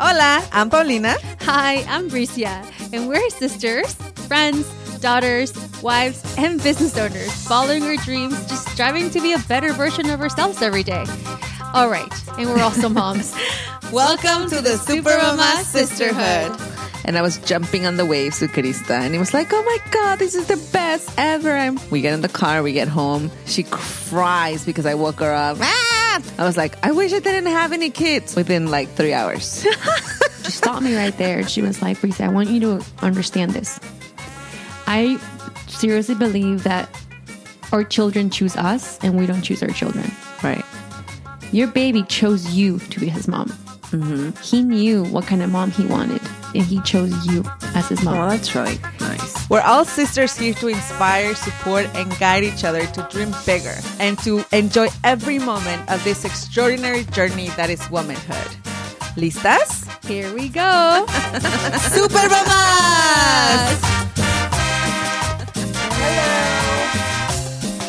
Hola, I'm Paulina. Hi, I'm Bricia, and we're sisters, friends, daughters, wives, and business owners, following our dreams, just striving to be a better version of ourselves every day. All right, and we're also moms. Welcome to the Super Mama Sisterhood. And I was jumping on the waves with Carista, and it was like, oh my God, this is the best ever. And we get in the car, we get home. She cries because I woke her up. Ah! I was like, I wish I didn't have any kids within like three hours. she stopped me right there. She was like, Bricia, I want you to understand this. I seriously believe that our children choose us and we don't choose our children. right. Your baby chose you to be his mom. Mm-hmm. He knew what kind of mom he wanted, and he chose you as his mom. Oh, that's really nice. We're all sisters here to inspire, support, and guide each other to dream bigger and to enjoy every moment of this extraordinary journey that is womanhood. ¿Listas? Here we go. Super Mamas!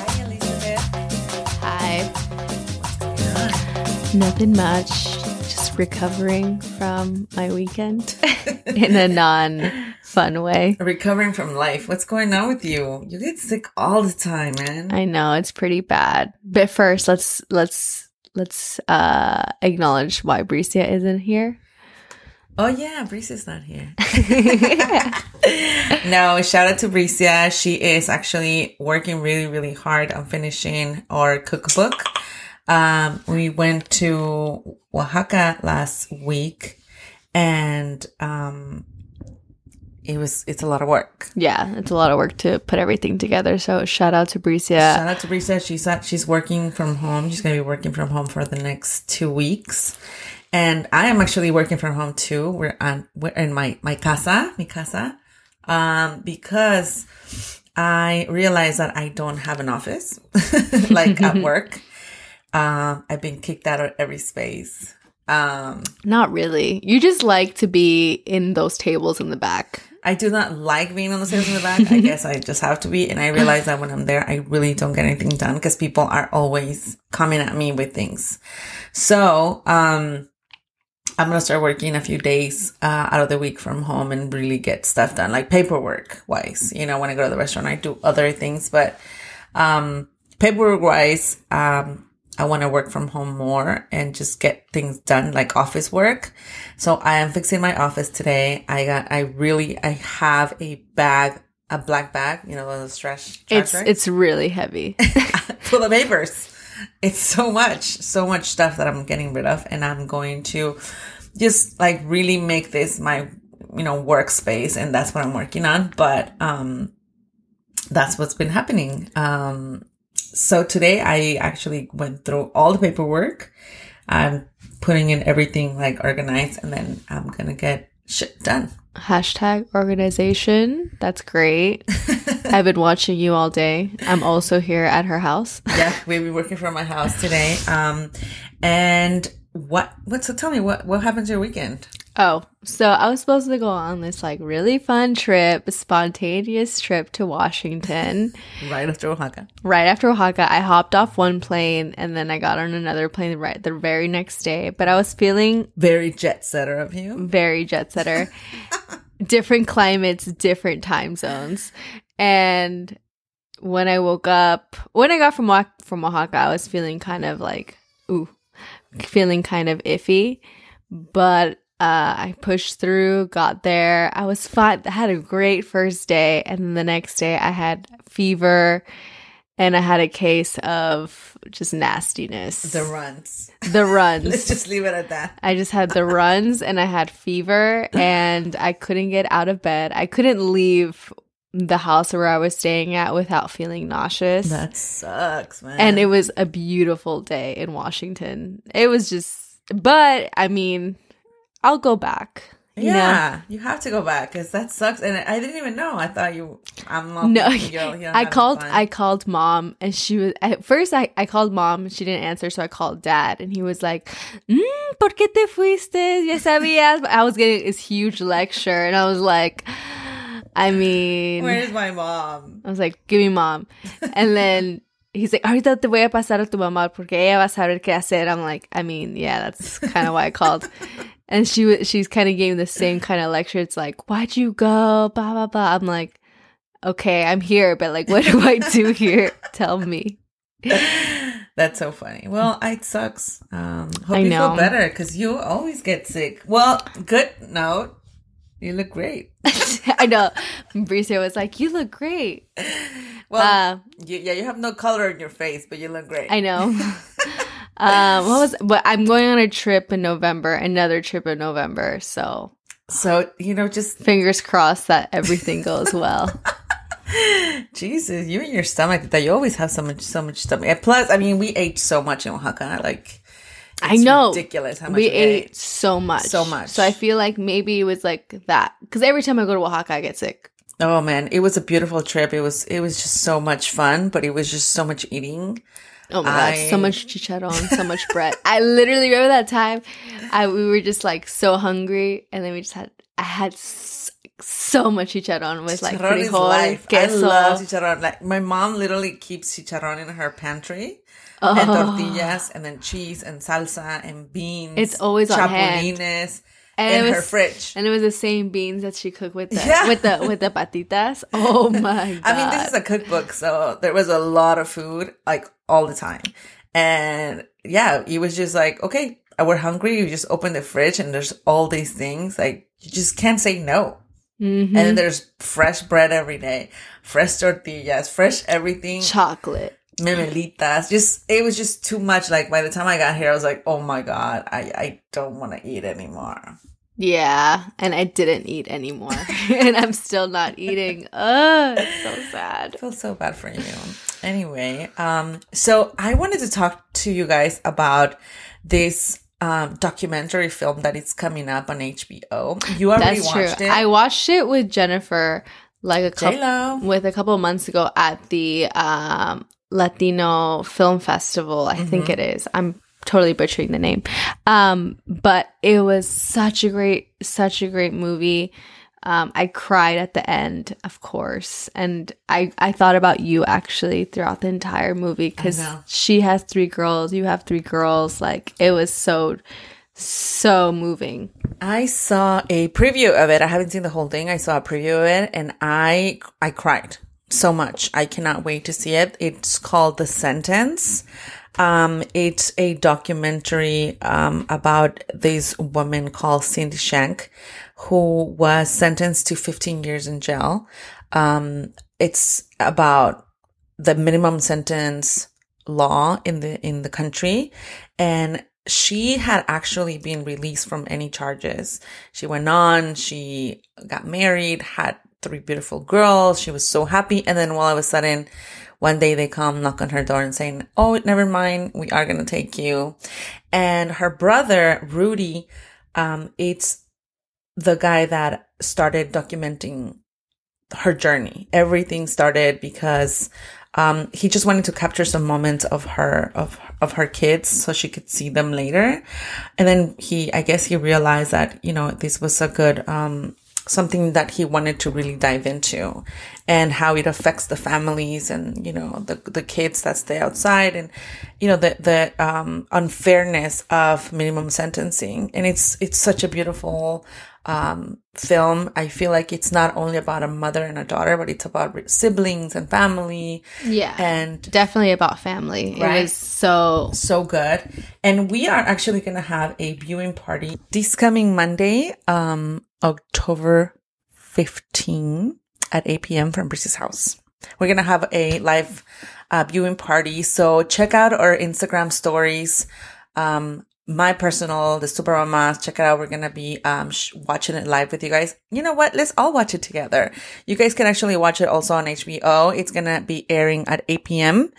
Hi, Elizabeth. Hi. Nothing much. Recovering from my weekend in a non fun way. Recovering from life. What's going on with you? You get sick all the time, man. I know it's pretty bad. But first, let's let's let's uh acknowledge why Bricia isn't here. Oh yeah, Brice's not here. no, shout out to Bricia. She is actually working really, really hard on finishing our cookbook. Um, we went to Oaxaca last week and, um, it was, it's a lot of work. Yeah, it's a lot of work to put everything together. So shout out to Bricia. Shout out to Bricia. She's at, she's working from home. She's going to be working from home for the next two weeks. And I am actually working from home too. We're on, we're in my, my casa, mi casa, um, because I realized that I don't have an office, like at work. Um, I've been kicked out of every space. Um, Not really. You just like to be in those tables in the back. I do not like being on the stairs in the back. I guess I just have to be. And I realize that when I'm there, I really don't get anything done because people are always coming at me with things. So, um, I'm going to start working a few days uh, out of the week from home and really get stuff done, like paperwork wise. You know, when I go to the restaurant, I do other things, but um, paperwork wise, um, I want to work from home more and just get things done, like office work. So I am fixing my office today. I got, I really, I have a bag, a black bag, you know, trash, trash It's it's really heavy. full of papers. It's so much, so much stuff that I'm getting rid of. And I'm going to just like really make this my, you know, workspace. And that's what I'm working on. But, um, that's what's been happening. Um, so today I actually went through all the paperwork. I'm putting in everything like organized and then I'm going to get shit done. Hashtag organization. That's great. I've been watching you all day. I'm also here at her house. yeah, we'll be working from my house today. Um, and what, what, so tell me what, what happened to your weekend? Oh, so I was supposed to go on this like really fun trip, spontaneous trip to Washington. Right after Oaxaca. right after Oaxaca, I hopped off one plane and then I got on another plane right the very next day. But I was feeling Very jet setter of you. very jet setter. different climates, different time zones. And when I woke up, when I got from Oaxaca, from Oaxaca, I was feeling kind of like, ooh, feeling kind of iffy. But uh, I pushed through, got there. I was fine. I had a great first day. And then the next day, I had fever and I had a case of just nastiness. The runs. the runs. Let's just leave it at that. I just had the runs and I had fever and I couldn't get out of bed. I couldn't leave the house where I was staying at without feeling nauseous. That sucks, man. and it was a beautiful day in Washington. It was just, but I mean, I'll go back. You know? yeah, you have to go back because that sucks. And I didn't even know. I thought you. I'm not. No, you're- you're I called. I called mom, and she was at first. I, I called mom, and she didn't answer, so I called dad, and he was like, mm, "¿Por qué te fuiste? Ya sabías." I was getting this huge lecture, and I was like, "I mean, Where's my mom? I was like, give me mom. And then he's like, ahorita te voy a pasar a tu mamá porque ella va a saber qué hacer. I'm like, I mean, yeah, that's kind of why I called. And she she's kind of giving the same kind of lecture. It's like, why'd you go? Blah blah blah. I'm like, okay, I'm here, but like, what do I do here? Tell me. That's so funny. Well, it sucks. Um, hope I you know. feel better because you always get sick. Well, good note. You look great. I know. Bricia was like, you look great. Well, Uh, you, yeah, you have no color in your face, but you look great. I know. um, what was? But I'm going on a trip in November. Another trip in November. So so you know, just fingers crossed that everything goes well. Jesus, you and your stomach that you always have so much, so much stomach. And plus, I mean, we ate so much in Oaxaca. Like, I know. ridiculous how much we we, ate so much, So much. So I feel like maybe it was like that because every time I go to Oaxaca, I get sick. Oh man, it was a beautiful trip. It was, it was just so much fun, but it was just so much eating. Oh my god, so much chicharron, so much bread. I literally remember that time. I we were just like so hungry, and then we just had I had s- so much chicharron with like Chicharrón is frijol, life. I queso. love chicharrón. Like my mom literally keeps chicharrón in her pantry. Oh. And tortillas, and then cheese and salsa and beans. It's always on hand. And in it her fridge. And it was the same beans that she cooked with the Yeah. with the with the patitas. Oh my god! I mean, this is a cookbook, so there was a lot of food, like all the time. And yeah, it was just like, okay, we're hungry. You just open the fridge and there's all these things. Like, you just can't say no. Mhm. And there's fresh bread every day, fresh tortillas, fresh everything, chocolate. memelitas. Just, it was just too much. Like, by the time I got here, I was like, oh my God, I, I don't want to eat anymore. Yeah, and I didn't eat anymore, and I'm still not eating. Ugh, it's so sad. I feel so bad for you. Anyway, um, so I wanted to talk to you guys about this um documentary film that is coming up on HBO. You already That's true. watched it. I watched it with Jennifer like a couple with a couple of months ago at the um, Latino Film Festival. I think Mm-hmm. it is. I'm totally butchering the name, um, but it was such a great, such a great movie. Um, I cried at the end, of course, and I I thought about you actually throughout the entire movie because she has three girls, you have three girls. Like it was so so moving. I saw a preview of it. I haven't seen the whole thing. I saw a preview of it and I I cried so much. I cannot wait to see it. It's called The Sentence. Um, it's a documentary um, about this woman called Cindy Shank, who was sentenced to 15 years in jail. Um, it's about the minimum sentence law in the in the country. And she had actually been released from any charges. She went on she got married had three beautiful girls. She was so happy. And then all of a sudden one day they come knock on her door and saying oh never mind. We are going to take you. And her brother rudy um it's the guy that started documenting her journey. Everything started because um, he just wanted to capture some moments of her of of her kids so she could see them later. And then he, I guess, he realized that you know this was a good um, something that he wanted to really dive into, and how it affects the families and you know the the kids that stay outside and you know the the um, unfairness of minimum sentencing. And it's it's such a beautiful um, film. I feel like it's not only about a mother and a daughter, but it's about siblings and family Yeah, and definitely about family. It Right. was so so good. And we are actually going to have a viewing party this coming Monday, um, October 15 at 8 p.m. from Brice's house. We're going to have a live uh, viewing party. So check out our Instagram stories. Um, my personal, the Super Mamas, check it out. We're going to be, um, sh- watching it live with you guys. You know what? Let's all watch it together. You guys can actually watch it also on HBO. It's going to be airing at 8 p.m.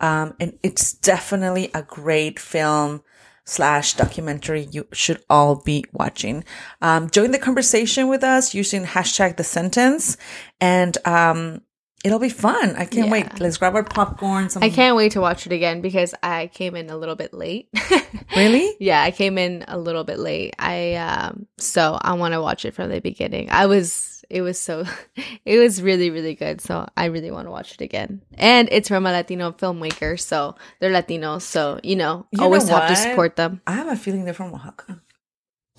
Um, and it's definitely a great film slash documentary you should all be watching. Um, join the conversation with us using hashtag the sentence and, um, it'll be fun. I can't Yeah. wait. Let's grab our popcorn. Some, I can't wait to watch it again because I came in a little bit late. really? yeah, I came in a little bit late. I um so I want to watch it from the beginning. I was it was so it was really really good. So I really want to watch it again. And it's from a Latino filmmaker, so they're Latinos, so you know, You always know have to support them. I have a feeling they're from Oaxaca.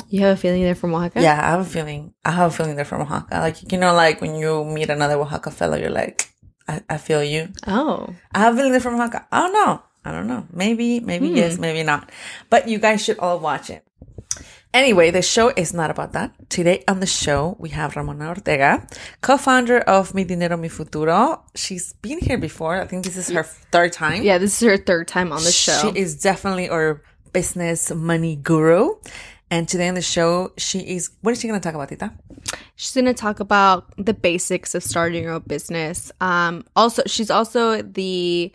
You have a feeling they're from Oaxaca? Yeah, I have a feeling. I have a feeling they're from Oaxaca. Like you know, like when you meet another Oaxaca fellow, you're like, I, I feel you. Oh. I have a feeling they're from Oaxaca. I don't know. I don't know. Maybe, maybe hmm. yes, maybe not. But you guys should all watch it. Anyway, the show is not about that. Today on the show, we have Ramona Ortega, co-founder of Mi Dinero Mi Futuro. She's been here before. I think this is her third time. Yeah, this is her third time on the show. She is definitely our business money guru. And today on the show, she is, what is she going to talk about, Tita? She's going to talk about the basics of starting your own business. Um, also, she's also the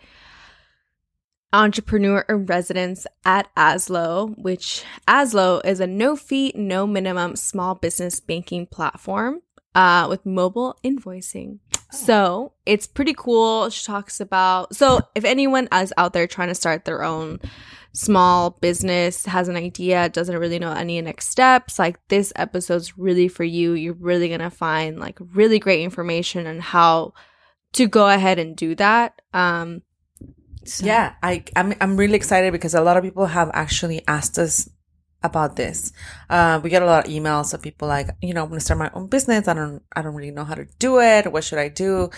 entrepreneur in residence at Azlo, which Azlo is a no fee, no minimum small business banking platform uh, with mobile invoicing. So it's pretty cool. She talks about so if anyone is out there trying to start their own small business, has an idea, doesn't really know any next steps, like this episode's really for you. You're really gonna find like really great information on how to go ahead and do that. Um so- Yeah, I, I'm, I'm really excited because a lot of people have actually asked us about this. Uh, we get a lot of emails of people like, you know, I'm going to start my own business. I don't, I don't really know how to do it. What should I do?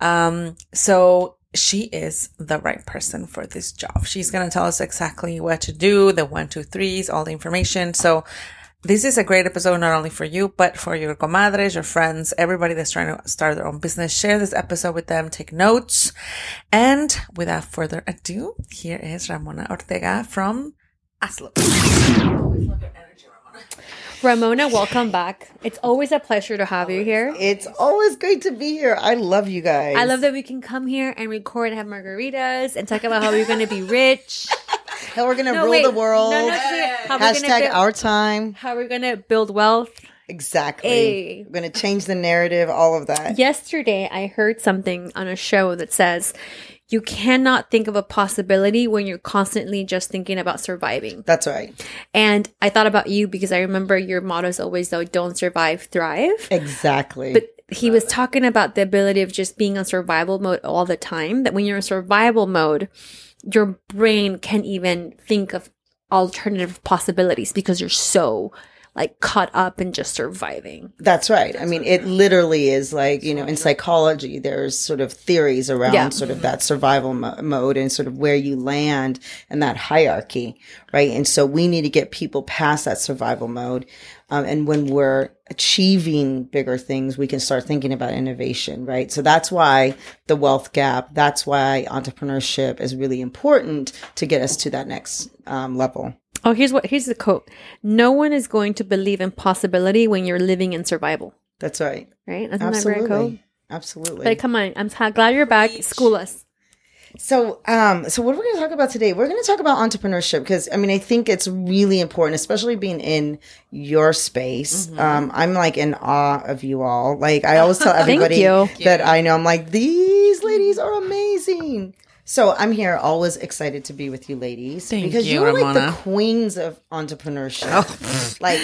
Um, so she is the right person for this job. She's going to tell us exactly what to do, the one, two, threes, all the information. So this is a great episode, not only for you, but for your comadres, your friends, everybody that's trying to start their own business. Share this episode with them, take notes. And without further ado, here is Ramona Ortega from Azlo. Ramona, welcome back. It's always a pleasure to have you here. It's always great to be here. I love you guys. I love that we can come here and record and have margaritas and talk about how we're going to be rich. How we're gonna No, rule wait. the world. No, no, how we're gonna Hashtag build- our time. how we're going to build wealth. Exactly. Hey. We're gonna change the narrative. All of that. Yesterday, I heard something on a show that says you cannot think of a possibility when you're constantly just thinking about surviving. That's right. And I thought about you because I remember your motto is always though, don't survive, thrive. Exactly. But he was talking about the ability of just being on survival mode all the time. That when you're in survival mode, your brain can't even think of alternative possibilities because you're so like caught up in just surviving. That's right. I mean, it literally is like, you know, in psychology, there's sort of theories around Yeah. sort of that survival mo- mode and sort of where you land in that hierarchy, right? And so we need to get people past that survival mode. Um, and when we're achieving bigger things, we can start thinking about innovation, right? So that's why the wealth gap, that's why entrepreneurship is really important to get us to that next um, level. Oh, here's what here's the quote. No one is going to believe in possibility when you're living in survival. That's right. Right? Isn't that very cool? Absolutely. Absolutely. But come on, I'm so glad you're back. School us. So, um, so what are we going to talk about today? We're going to talk about entrepreneurship because I mean, I think it's really important, especially being in your space. Um, I'm like in awe of you all. Like I always tell everybody that I know, I'm like, these ladies are amazing. So I'm here, always excited to be with you, ladies, Thank because you, are like the Ramona. queens of entrepreneurship. Oh. like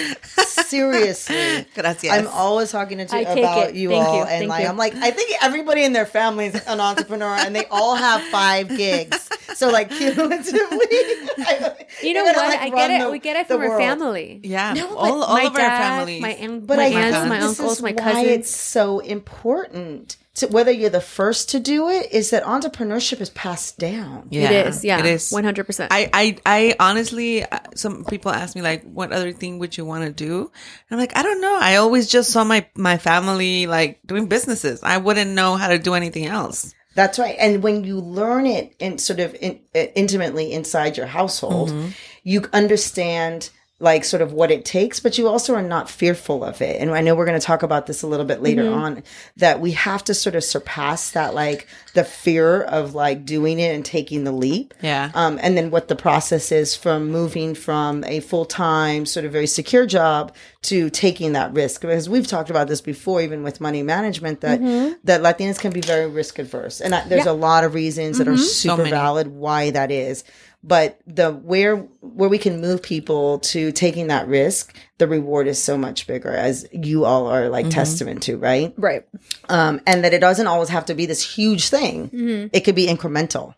seriously, Gracias. I'm always talking to you about it. you Thank all, you. and Thank like you. I'm like I think everybody in their family is an entrepreneur, and they all have five gigs. So like cumulatively, I- You know what? gonna, like, I get it. the- we get it the from our world. family. Yeah, No, all, all my of dad, our families. my aunt, But my I aunts, my this uncles, is my why it's so important. To, whether you're the first to do it, is that entrepreneurship is passed down. yeah, it is. Yeah, it is. One hundred percent. I, I, I honestly, uh, some people ask me like, what other thing would you want to do? And I'm like, I don't know. I always just saw my, my family like doing businesses. I wouldn't know how to do anything else. That's right. And when you learn it in sort of in, uh, intimately inside your household, you understand like sort of what it takes, but you also are not fearful of it. And I know we're going to talk about this a little bit later mm-hmm. on that we have to sort of surpass that, like the fear of like doing it and taking the leap. Yeah. Um, and then what the process is from moving from a full time, sort of very secure job to taking that risk. Because we've talked about this before, even with money management, that mm-hmm. that Latinas can be very risk adverse, and I, there's a lot of reasons that are mm-hmm. super many. valid why that is. But the where where we can move people to taking that risk, the reward is so much bigger, as you all are like testament to, right? right. Um, and that it doesn't always have to be this huge thing. It could be incremental.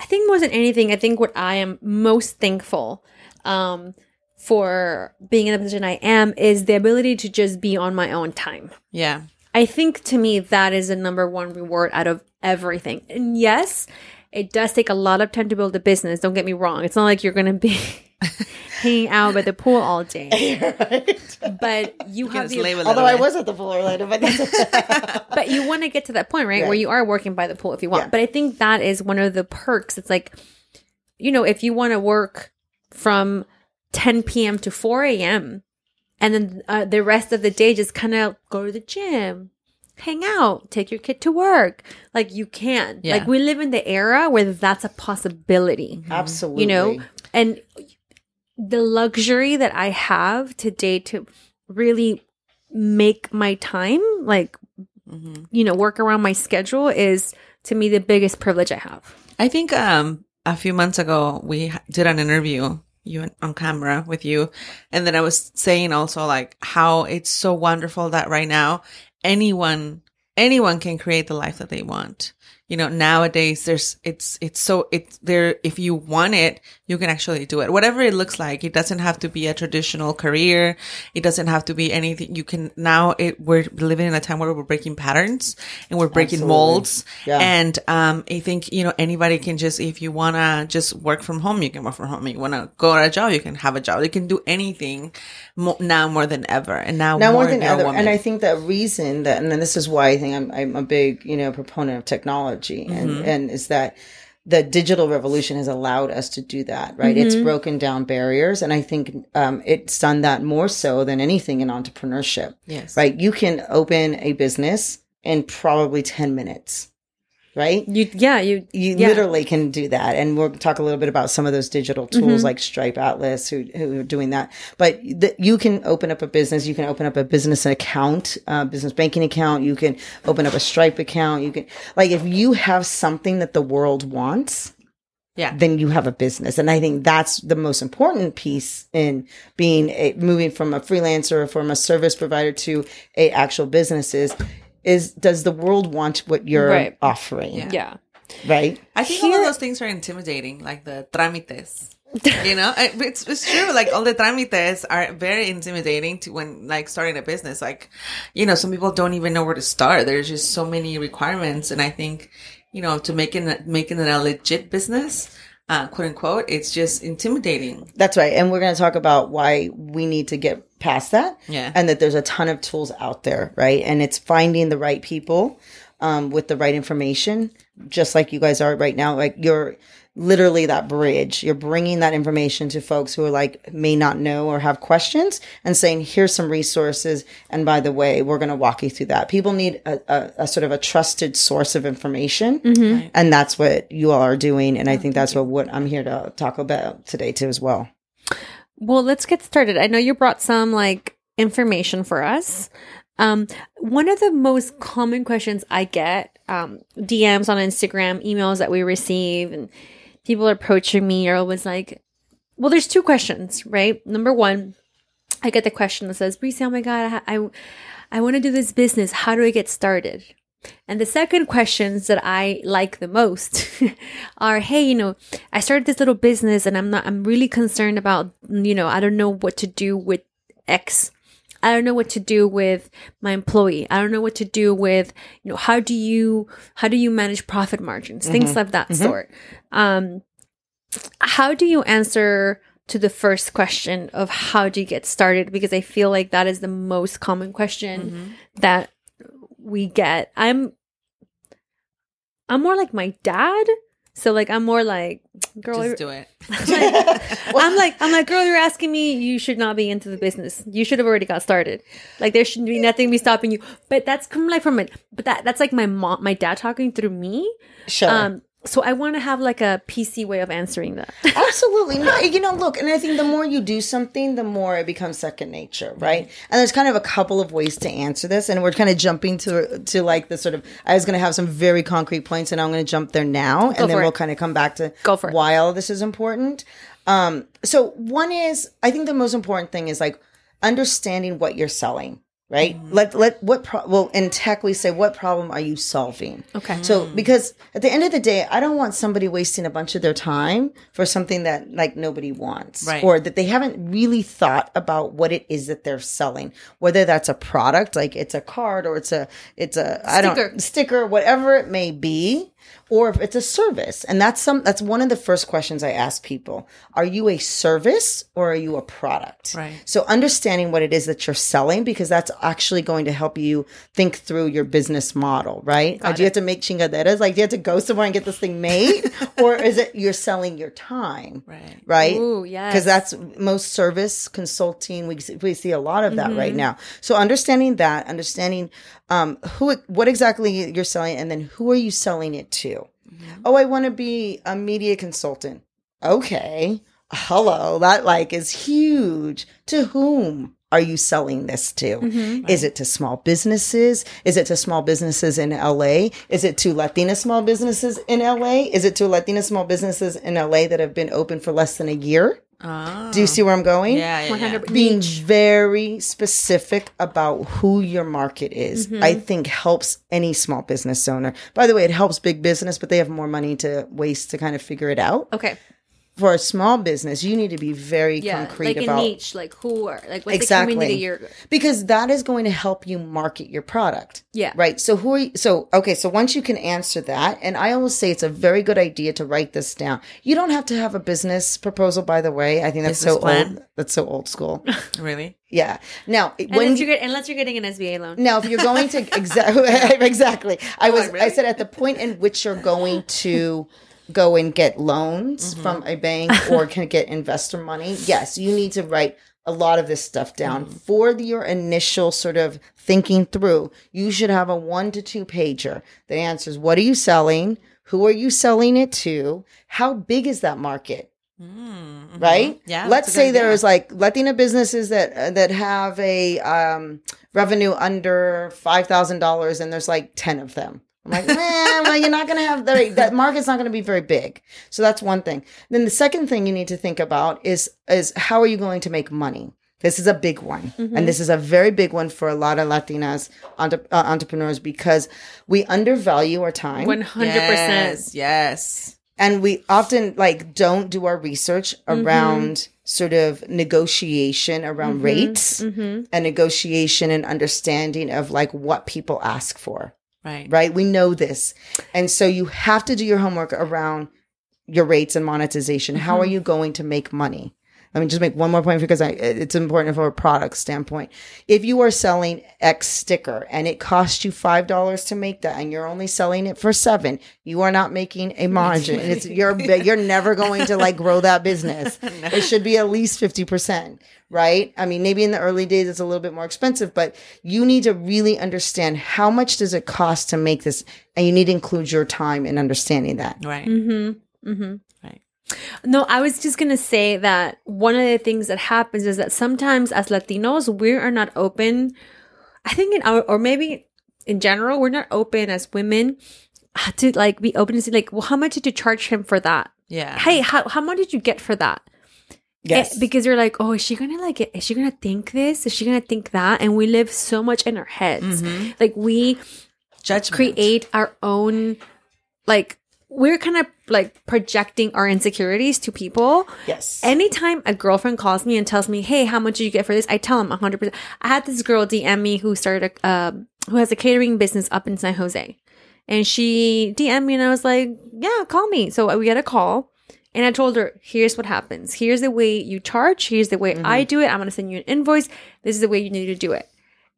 I think more than anything, I think what I am most thankful um, for being in the position I am is the ability to just be on my own time. Yeah. I think to me that is the number one reward out of everything. And yes, it does take a lot of time to build a business. Don't get me wrong. It's not like you're going to be hanging out by the pool all day. But you, You have can the slave a little Although I bit. was at the pool earlier, but but you want to get to that point, right? Where you are working by the pool if you want. Yeah. But I think that is one of the perks. It's like, you know, if you want to work from 10 p.m. to 4 a.m. and then uh, the rest of the day just kind of go to the gym, hang out, take your kid to work. Like you can. Yeah. Like we live in the era where that's a possibility absolutely you know and the luxury that i have today to really make my time like Mm-hmm. you know work around my schedule is to me the biggest privilege i have I think um a few months ago we did an interview you on camera with you and then I was saying also like how it's so wonderful that right now anyone anyone can create the life that they want. You know, nowadays there's it's it's so it's there if you want it, you can actually do it. Whatever it looks like. It doesn't have to be a traditional career. It doesn't have to be anything you can now it we're living in a time where we're breaking patterns and we're breaking Absolutely. molds. Yeah. And um I think, you know, anybody can just if you wanna just work from home, you can work from home. You wanna go to a job, you can have a job. You can do anything mo- now more than ever. And now, now more, than ever and i think that reason that and then this is why i think i'm, I'm a big you know proponent of technology and Mm-hmm. and is that the digital revolution has allowed us to do that right it's Mm-hmm. broken down barriers and i think um, it's done that more so than anything in entrepreneurship Yes. right you can open a business in probably 10 minutes right? You yeah you you yeah. literally can do that. And we'll talk a little bit about some of those digital tools Mm-hmm. like stripe atlas who, who are doing that. But th- you can open up a business. You can open up a business account uh, business banking account. You can open up a stripe account. You can like if you have something that the world wants Yeah. then you have a business. And i think that's the most important piece in being a, moving from a freelancer or from a service provider to a actual business is is does the world want what you're Right. offering yeah right I think all of those things are intimidating, like the trámites. you know, it's it's true. Like all the trámites are very intimidating to when like starting a business. Like, you know, some people don't even know where to start. There's just so many requirements, and I think, you know, to making it making it a legit business, uh, quote unquote, it's just intimidating. That's right. And we're going to talk about why we need to get past that. Yeah. And that there's a ton of tools out there, right? And it's finding the right people um, with the right information, just like you guys are right now. Like you're literally that bridge. You're bringing that information to folks who are like, may not know or have questions and saying, here's some resources. And by the way, we're going to walk you through that. People need a, a, a sort of a trusted source of information. And that's what you all are doing. And I think that's what, what I'm here to talk about today too as well. Well, let's get started. I know you brought some like information for us. Um, one of the most common questions I get, um, DMs on Instagram, emails that we receive, and people approaching me are always like, well, there's two questions, right? Number one, I get the question that says, Brice, oh my God, I, I, I want to do this business. How do I get started? And the second questions that I like the most are, hey, you know, I started this little business and I'm not, I'm really concerned about, you know, I don't know what to do with X. I don't know what to do with my employee. I don't know what to do with, you know, how do you, how do you manage profit margins? Things mm-hmm. of that mm-hmm. sort. Um, how do you answer to the first question of how do you get started? Because I feel like that is the most common question mm-hmm. that we get. I'm I'm more like my dad. So like I'm more like girl Just do it. I'm like I'm like girl you're asking me you should not be into the business. You should have already got started. Like there shouldn't be nothing be stopping you. But that's coming like from it. But that that's like my mom my dad talking through me. Sure. Um so I want to have like a PC way of answering that. Absolutely. No, you know, look, and I think the more you do something, the more it becomes second nature, right? And there's kind of a couple of ways to answer this, and we're kind of jumping to to like the sort of. I was going to have some very concrete points, and I'm going to jump there now, and then we'll it. kind of come back to Go for it. why all this is important. Um, so one is, I think the most important thing is like understanding what you're selling. Right? Mm-hmm. Let let what pro- well in tech we say what problem are you solving? Okay. So because at the end of the day, I don't want somebody wasting a bunch of their time for something that like nobody wants Right. or that they haven't really thought about what it is that they're selling. Whether that's a product, like it's a card or it's a it's a I Sticker. don't sticker, whatever it may be, or if it's a service. And that's some that's one of the first questions I ask people. Are you a service or are you a product? Right. So understanding what it is that you're selling because that's actually going to help you think through your business model, right? Uh, do you have to make chingaderas? Like do you have to go somewhere and get this thing made? or is it you're selling your time? Right. Right? Ooh, yes. Because that's most service consulting. We, we see a lot of that right now. So understanding that, understanding um, who, what exactly you're selling, and then who are you selling it to? Oh, I want to be a media consultant. Okay. Hello. That like is huge. To whom are you selling this to? Is it to small businesses? Is it to small businesses in LA? Is it to Latina small businesses in LA? Is it to Latina small businesses in LA that have been open for less than a year? Ah. Do you see where I'm going? Yeah, yeah, yeah. being very specific about who your market is, I think helps any small business owner. By the way, it helps big business, but they have more money to waste to kind of figure it out. Okay. For a small business, you need to be very Yeah. concrete like about a niche, like who are like what's Exactly. the community you're because that is going to help you market your product. Yeah. Right. So who are you? So, okay. So once you can answer that, and I always say it's a very good idea to write this down. You don't have to have a business proposal, by the way. I think that's Business so plan? old. That's so old school. Really? yeah. Now, unless, you, you're get, unless you're getting an SBA loan. now, if you're going to exactly, exactly, oh, I was, I really? said at the point in which you're going to go and get loans from a bank or can get investor money, yes, you need to write a lot of this stuff down for the- your initial sort of thinking through. You should have a one to two pager that answers what are you selling, who are you selling it to, how big is that market right? Mm-hmm. Yeah, Let's that's a good say there is like Latina businesses that uh, that have a um, revenue under five thousand dollars, and there's like ten of them. I'm like, man, well, you're not going to have the, that market's not going to be very big. So that's one thing. Then the second thing you need to think about is is how are you going to make money? This is a big one, and this is a very big one for a lot of Latinas entre- uh, entrepreneurs because we undervalue our time One hundred percent. Yes. Yes. and we often like don't do our research Mm-hmm. around sort of negotiation around rates Mm-hmm. and negotiation and understanding of like what people ask for Right. right we know this and so you have to do your homework around your rates and monetization how Mm-hmm. are you going to make money let me just make one more point because I, it's important from a product standpoint. If you are selling X sticker and it costs you five dollars to make that, and you're only selling it for seven, you are not making a margin. It's you're you're never going to like grow that business. It should be at least fifty percent, right? I mean, maybe in the early days it's a little bit more expensive, but you need to really understand how much does it cost to make this, and you need to include your time in understanding that. Right. Mm-hmm. Mm-hmm. No, I was just gonna say that one of the things that happens is that sometimes as Latinos we are not open. I think in our or maybe in general we're not open as women to like be open and say like, well, how much did you charge him for that? Yeah. Hey, how how much did you get for that? Yes, Eh, because you're like, oh, is she gonna like it? Is she gonna think this? Is she gonna think that? And we live so much in our heads. Like we Judgment. create our own like we're kind of like projecting our insecurities to people. yes, Anytime a girlfriend calls me and tells me, "Hey, how much did you get for this?" I tell them 100%. I had this girl DM me who started a um who has a catering business up in San Jose. And she DM'd me and I was like, "Yeah, call me." So we get a call. And I told her, here's what happens. Here's the way you charge. Here's the way I do it. I'm going to send you an invoice. This is the way you need to do it.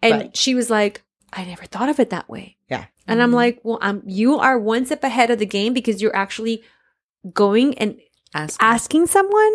And Right. she was like, I never thought of it that way. yeah. And I'm like, well, um, you are one step ahead of the game because you're actually going and Ask. asking someone.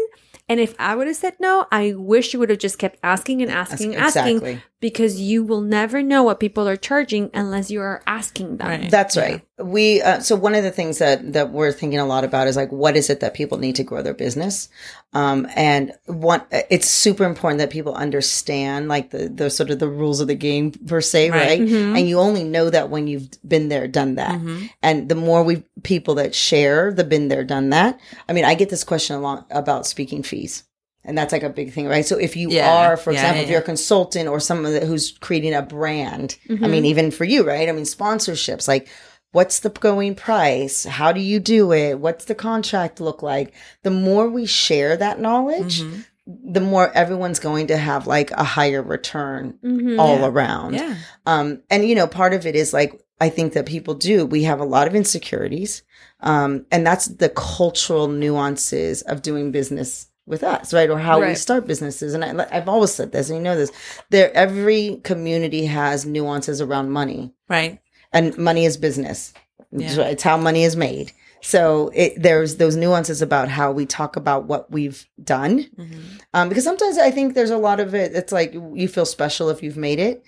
And if I would have said no, I wish you would have just kept asking and asking and asking Exactly. Because you will never know what people are charging unless you are asking them. Right. That's Yeah. right. We uh, so one of the things that that we're thinking a lot about is like what is it that people need to grow their business, um, and one it's super important that people understand like the the sort of the rules of the game per se, Right. right? Mhm. And you only know that when you've been there, done that. Mhm. And the more we people that share the been there, done that. I mean, I get this question a lot about speaking fees. And that's like a big thing, right? So if you Yeah. are, for Yeah, example, yeah, if you're a consultant or someone that, who's creating a brand, I Mm-hmm. mean, even for you, right? I mean, sponsorships, like what's the going price? How do you do it? What's the contract look like? The more we share that knowledge, Mm-hmm. the more everyone's going to have like a higher return Mhm. all around. Yeah. Um, and you know, part of it is like, I think that people do, we have a lot of insecurities. Um, and that's the cultural nuances of doing business with us, right? Or how we start businesses. And I, I've always said this, and you know this, there, every community has nuances around money Right. and money is business. It's, Yeah. it's how money is made. So it, there's those nuances about how we talk about what we've done. Mm-hmm. Um, because sometimes I think there's a lot of it. It's like you feel special if you've made it.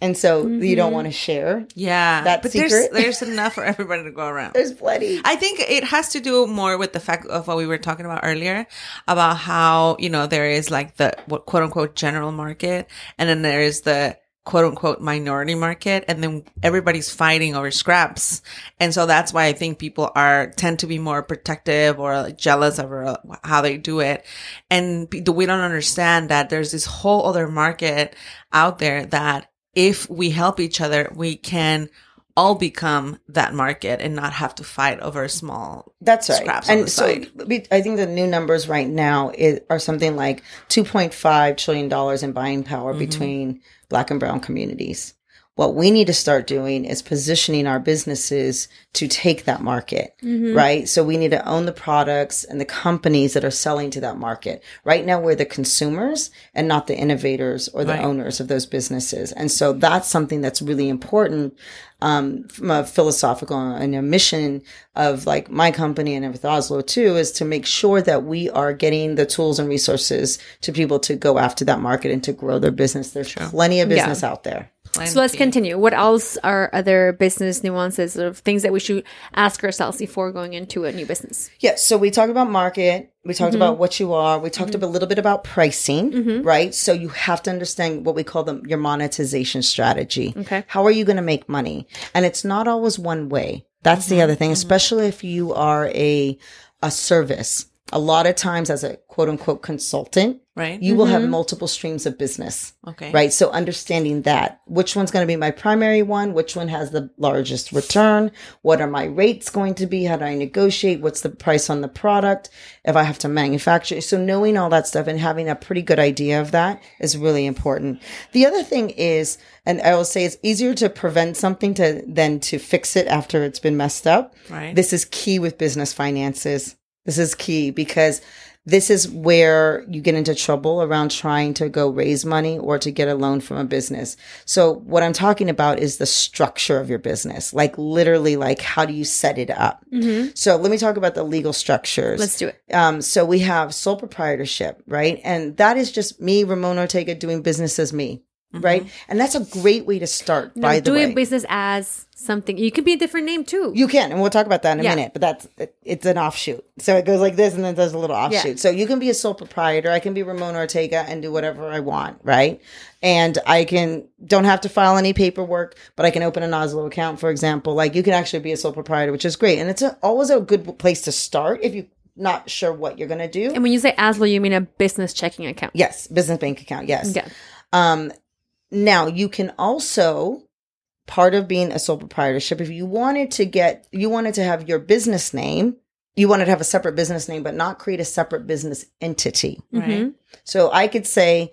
And so you don't Mhm. want to share. Yeah. That but secret? there's there's enough for everybody to go around. There's plenty. I think it has to do more with the fact of what we were talking about earlier about how, you know, there is like the what quote unquote general market and then there is the quote unquote minority market and then everybody's fighting over scraps. And so that's why I think people are tend to be more protective or like jealous over uh, how they do it. And we don't understand that there's this whole other market out there that if we help each other, we can all become that market and not have to fight over a small That's right. scraps and so we- I think the new numbers right now is, are something like 2.5 trillion dollars in buying power Mm-hmm. between black and brown communities. What we need to start doing is positioning our businesses to take that market, Mm-hmm. right? So we need to own the products and the companies that are selling to that market. Right now, we're the consumers and not the innovators or the Right. owners of those businesses. And so that's something that's really important um, from a philosophical and a mission of like my company and with Azlo too is to make sure that we are getting the tools and resources to people to go after that market and to grow their business. There's plenty of Yeah. business out there. So let's continue. What else are other business nuances of things that we should ask ourselves before going into a new business? Yeah. So we talked about market. We talked Mm-hmm. about what you are. We talked a little bit about pricing, right? So you have to understand what we call them your monetization strategy. Okay. How are you going to make money? And it's not always one way. That's Mm-hmm. the other thing, especially if you are a, a service. A lot of times as a quote unquote consultant, right? you will have mm-hmm. multiple streams of business. okay. Right. So understanding that, which one's going to be my primary one? Which one has the largest return? What are my rates going to be? How do I negotiate? What's the price on the product? If I have to manufacture. So knowing all that stuff and having a pretty good idea of that is really important. The other thing is, and I will say it's easier to prevent something to than to fix it after it's been messed up. Right. This is key with business finances. This is key because this is where you get into trouble around trying to go raise money or to get a loan from a business. So what I'm talking about is the structure of your business, like literally like how do you set it up? So let me talk about the legal structures. Let's do it. Um, so we have sole proprietorship, right? And that is just me, Ramona Ortega, doing business as me, right? And that's a great way to start, No, by the doing way. business as something. You can be a different name too. You can, and we'll talk about that in a Yeah. minute. But that's it- it's an offshoot. So it goes like this, and then there's a little offshoot. So you can be a sole proprietor. I can be Ramona Ortega and do whatever I want, right? And I can don't have to file any paperwork, but I can open an Azlo account, for example. Like you can actually be a sole proprietor, which is great, and it's a, always a good place to start if you're not sure what you're gonna do. and when you say Azlo, you mean a business checking account. yes, business bank account. Yes. Okay. Um, now you can also part of being a sole proprietorship. If you wanted to get, you wanted to have your business name, you wanted to have a separate business name, but not create a separate business entity. Right. Mhm. So I could say,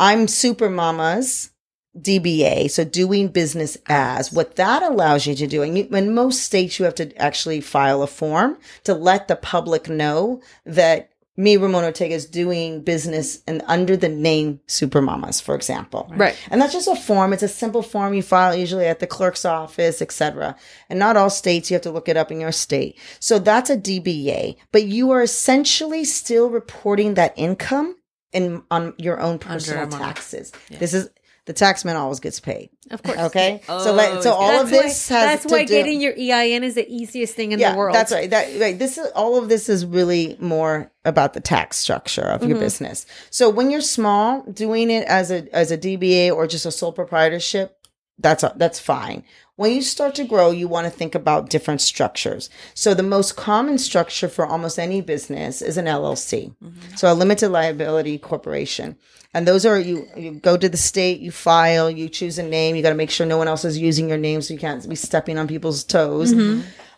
I'm Super Mama's DBA. So doing business as what that allows you to do. And you, in most states, you have to actually file a form to let the public know that me, Ramona Ortega, is doing business and under the name Super Mamas, for example. Right. And that's just a form. It's a simple form you file usually at the clerk's office, etc. And not all states, you have to look it up in your state. So that's a DBA, but you are essentially still reporting that income in on your own personal taxes. This is the taxman always gets paid. Of course. Okay. so Oh, let, so all of this why, has that's why do- getting your EIN is the easiest thing in yeah, the world. That's right. That right. This is all of this is really more about the tax structure of Mm-hmm. your business. So when you're small, doing it as a as a DBA or just a sole proprietorship That's that's fine. When you start to grow, you want to think about different structures. So the most common structure for almost any business is an LLC. So a limited liability corporation. And those are you you go to the state, you file, you choose a name, you got to make sure no one else is using your name so you can't be stepping on people's toes.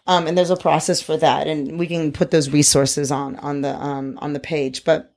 Um, and there's a process for that, and we can put those resources on on the um, on the page. But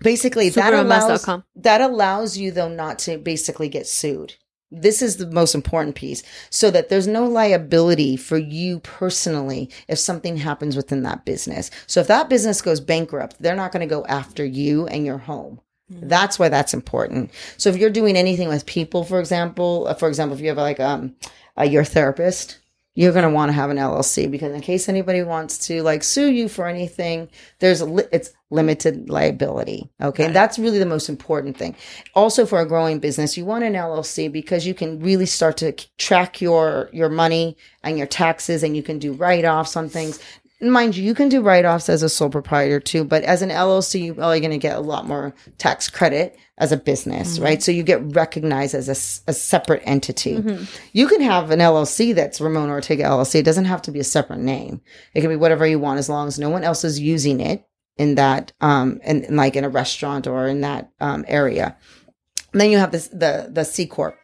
basically, that allows that allows you though not to basically get sued. This is the most important piece, so that there's no liability for you personally if something happens within that business. So if that business goes bankrupt, they're not going to go after you and your home. That's why that's important. So if you're doing anything with people, for example, uh, for example, if you have like um, uh, your therapist, you're going to want to have an LLC because in case anybody wants to like sue you for anything, there's a li- it's limited liability. Okay. Right. That's really the most important thing. Also for a growing business, you want an LLC because you can really start to track your, your money and your taxes and you can do write-offs on things. Mind you, you can do write-offs as a sole proprietor too, but as an LLC, you're probably going to get a lot more tax credit as a business, right? So you get recognized as a separate entity. You can have an LLC that's Ramona Ortega LLC. It doesn't have to be a separate name. It can be whatever you want as long as no one else is using it in that, um, in, in like in a restaurant or in that, um, area. And then you have this, the, the C Corp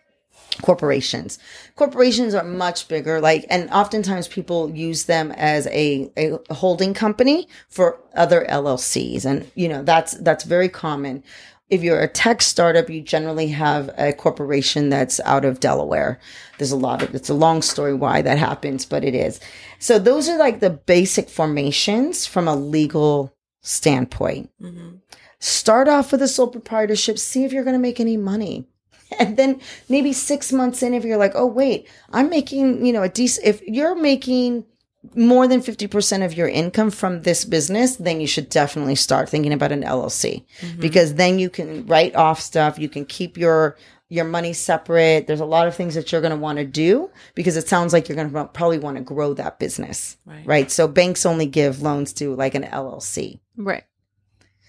corporations. Corporations are much bigger, like, and oftentimes people use them as a, a holding company for other LLCs. And, you know, that's, that's very common. If you're a tech startup, you generally have a corporation that's out of Delaware. There's a lot of, it's a long story why that happens, but it is. So those are like the basic formations from a legal standpoint. Mm-hmm. Start off with a sole proprietorship, see if you're going to make any money. And then maybe six months in, if you're like, oh, wait, I'm making, you know, a decent, if you're making more than 50% of your income from this business, then you should definitely start thinking about an LLC mm-hmm. because then you can write off stuff. You can keep your, your money separate. There's a lot of things that you're going to want to do because it sounds like you're going to probably want to grow that business. Right. Right. So banks only give loans to like an LLC. Right.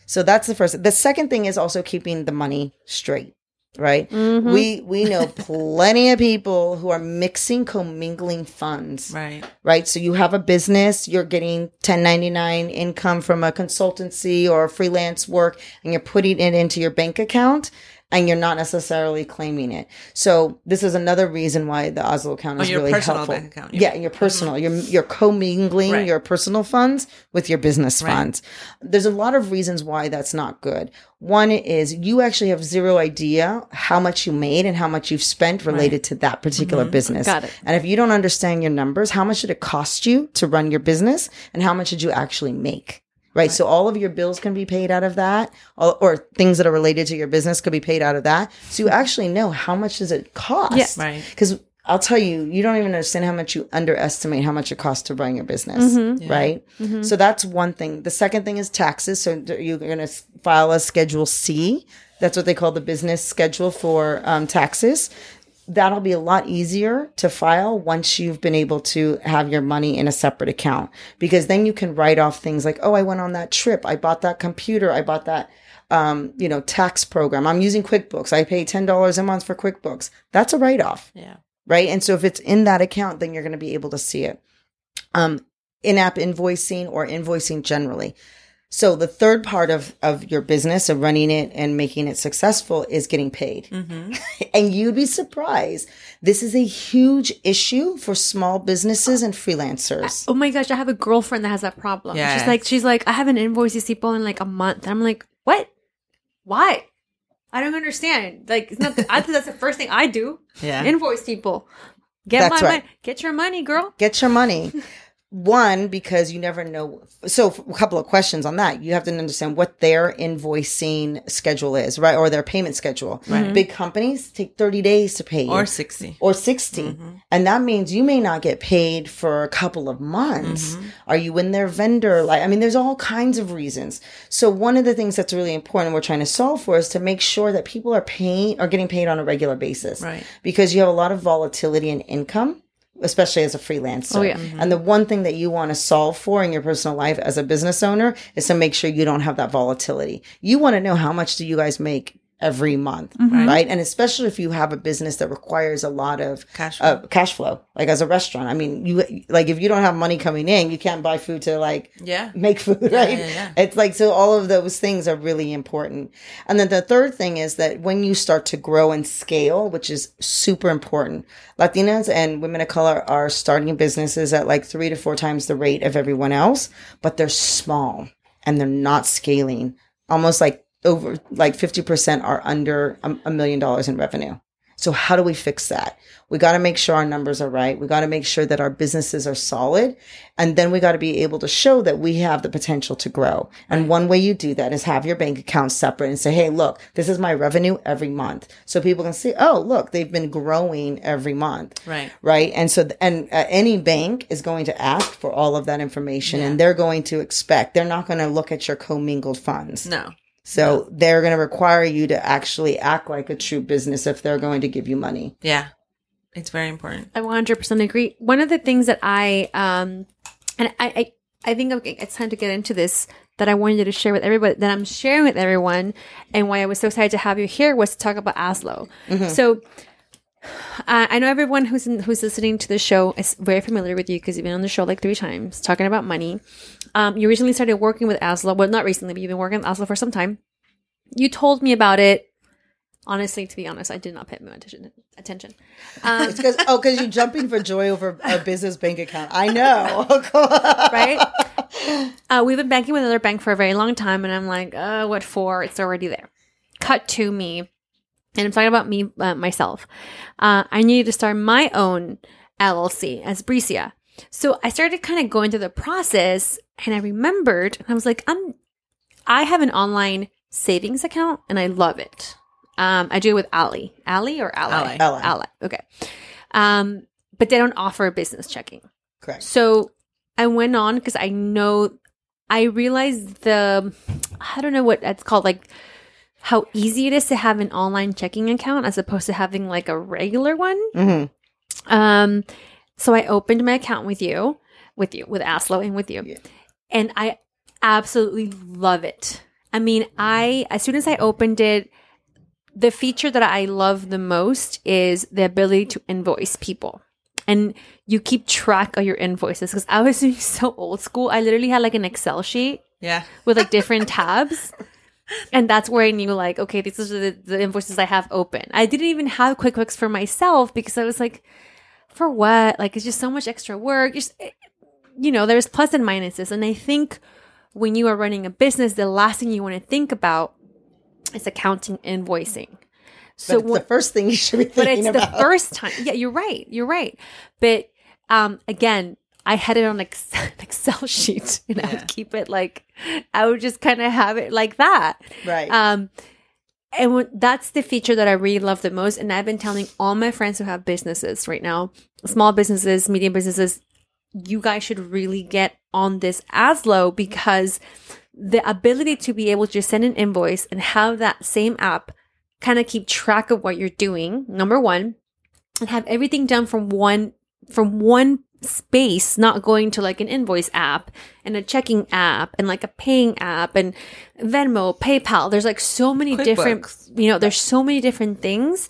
So that's the first. The second thing is also keeping the money straight, right? Mm-hmm. We we know plenty of people who are mixing commingling funds, Right. right? So you have a business, you're getting 1099 income from a consultancy or freelance work and you're putting it into your bank account and you're not necessarily claiming it. So this is another reason why the Azlo account is your really personal helpful. bank account, Yeah, your personal. Mm-hmm. You're you're commingling Right. your personal funds with your business Right. funds. There's a lot of reasons why that's not good. One is you actually have zero idea how much you made and how much you've spent related to that particular mm-hmm. business. Got it. And if you don't understand your numbers, how much did it cost you to run your business and how much did you actually make? Right. So all of your bills can be paid out of that or, or things that are related to your business could be paid out of that. So you actually know how much does it cost? Yeah. Right. Because I'll tell you, you don't even understand how much you underestimate how much it costs to run your business. Right. So that's one thing. The second thing is taxes. So d- you're going to file a schedule C. That's what they call the business schedule for um, taxes that'll be a lot easier to file once you've been able to have your money in a separate account because then you can write off things like, oh, I went on that trip. I bought that computer. I bought that, um, you know, tax program. I'm using QuickBooks. I pay $10 a month for QuickBooks. That's a write off Yeah. right? And so if it's in that account, then you're going to be able to see it. Um, in-app invoicing or invoicing generally. So the third part of of your business of running it and making it successful is getting paid. Mm-hmm. and you'd be surprised. This is a huge issue for small businesses and freelancers. Oh my gosh, I have a girlfriend that has that problem. Yeah. She's like, she's like, I haven't invoiced these people in like a month. And I'm like, what? Why? I don't understand. Like, it's not. I think that's the first thing I do. Yeah. Invoice people. Get That's my right. money. Get your money, girl. Get your money. One, because you never know. So, a couple of questions on that. You have to understand what their invoicing schedule is, right? Or their payment schedule. Mm-hmm. Big companies take 30 days to pay you. Or 60. or 60 mm-hmm. and that means you may not get paid for a couple of months mm-hmm. are you in their vendor like i mean there's all kinds of reasons so one of the things that's really important we're trying to solve for is to make sure that people are paying are getting paid on a regular basis Right. because you have a lot of volatility in income especially as a freelancer. Oh, yeah. Mm-hmm. And the one thing that you want to solve for in your personal life as a business owner is to make sure you don't have that volatility. You want to know how much do you guys make every month, Mm-hmm. right? And especially if you have a business that requires a lot of Cash flow. uh, cash flow, like as a restaurant. I mean, you like if you don't have money coming in, you can't buy food to like Yeah. make food, right? yeah, yeah. It's like so all of those things are really important. And then the third thing is that when you start to grow and scale, which is super important, Latinas and women of color are starting businesses at like three to four times the rate of everyone else, but they're small and they're not scaling. Almost like over like 50% are under a, million dollars in revenue. So how do we fix that? We got to make sure our numbers are right. We got to make sure that our businesses are solid. And then we got to be able to show that we have the potential to grow. And one way you do that is have your bank account separate and say, Hey, look, this is my revenue every month. So people can see, Oh, look, they've been growing every month. Right. Right. And so, and uh, any bank is going to ask for all of that information and they're going to expect, they're not going to look at your commingled funds. No. So they're going to require you to actually act like a true business if they're going to give you money. Yeah. It's very important. I 100% agree. One of the things that I, um, and I, I, I think okay, it's time to get into this that I wanted to share with everybody, that I'm sharing with everyone, and why I was so excited to have you here was to talk about Azlo. So, uh, I know everyone who's in, who's listening to the show is very familiar with you because you've been on the show like three times talking about money. Um, you recently started working with Azlo. Well, not recently, but you've been working with Azlo for some time. You told me about it. Honestly, to be honest, I did not pay my attention. Attention. Um, It's because oh, because you're jumping for joy over a business bank account. I know, right? Uh, we've been banking with another bank for a very long time, and I'm like, uh, what for? It's already there. Cut to me, and I'm talking about me uh, myself. Uh, I needed to start my own LLC as Bricia. So I started kind of going through the process, and I remembered, and I was like, I'm, I have an online savings account, and I love it. Um, I do it with Ali, Ali or Ally, Ally. Ally. Okay. Um, but they don't offer business checking. correct. So I went on because I know I realized the I don't know what it's called like how easy it is to have an online checking account as opposed to having like a regular one. hmm Um so I opened my account with you, with you, with Azlo and with you. Yeah. And I absolutely love it. I mean, I as soon as I opened it, the feature that I love the most is the ability to invoice people. And you keep track of your invoices because I was so old school. I literally had like an Excel sheet Yeah. with like different tabs. And that's where I knew like, okay, these are the, the invoices I have open. I didn't even have QuickBooks for myself because I was like, for what? Like, it's just so much extra work. Just, eh, you know, there's plus and minuses. And I think when you are running a business, the last thing you want to think about is accounting invoicing. So But the first thing you should be but thinking it's about. the first time. Yeah, you're right. You're right. But um, again, I had it on an Excel sheet, and I would keep it like I would just kind of have it like that. right. Um, and when, that's the feature that I really love the most. And I've been telling all my friends who have businesses right now, small businesses, medium businesses, you guys should really get on this Azlo because the ability to be able to just send an invoice and have that same app kind of keep track of what you're doing, number one, and have everything done from one from one space, not going to like an invoice app and a checking app and like a paying app and Venmo, PayPal. There's like so many different, QuickBooks. you know, there's so many different things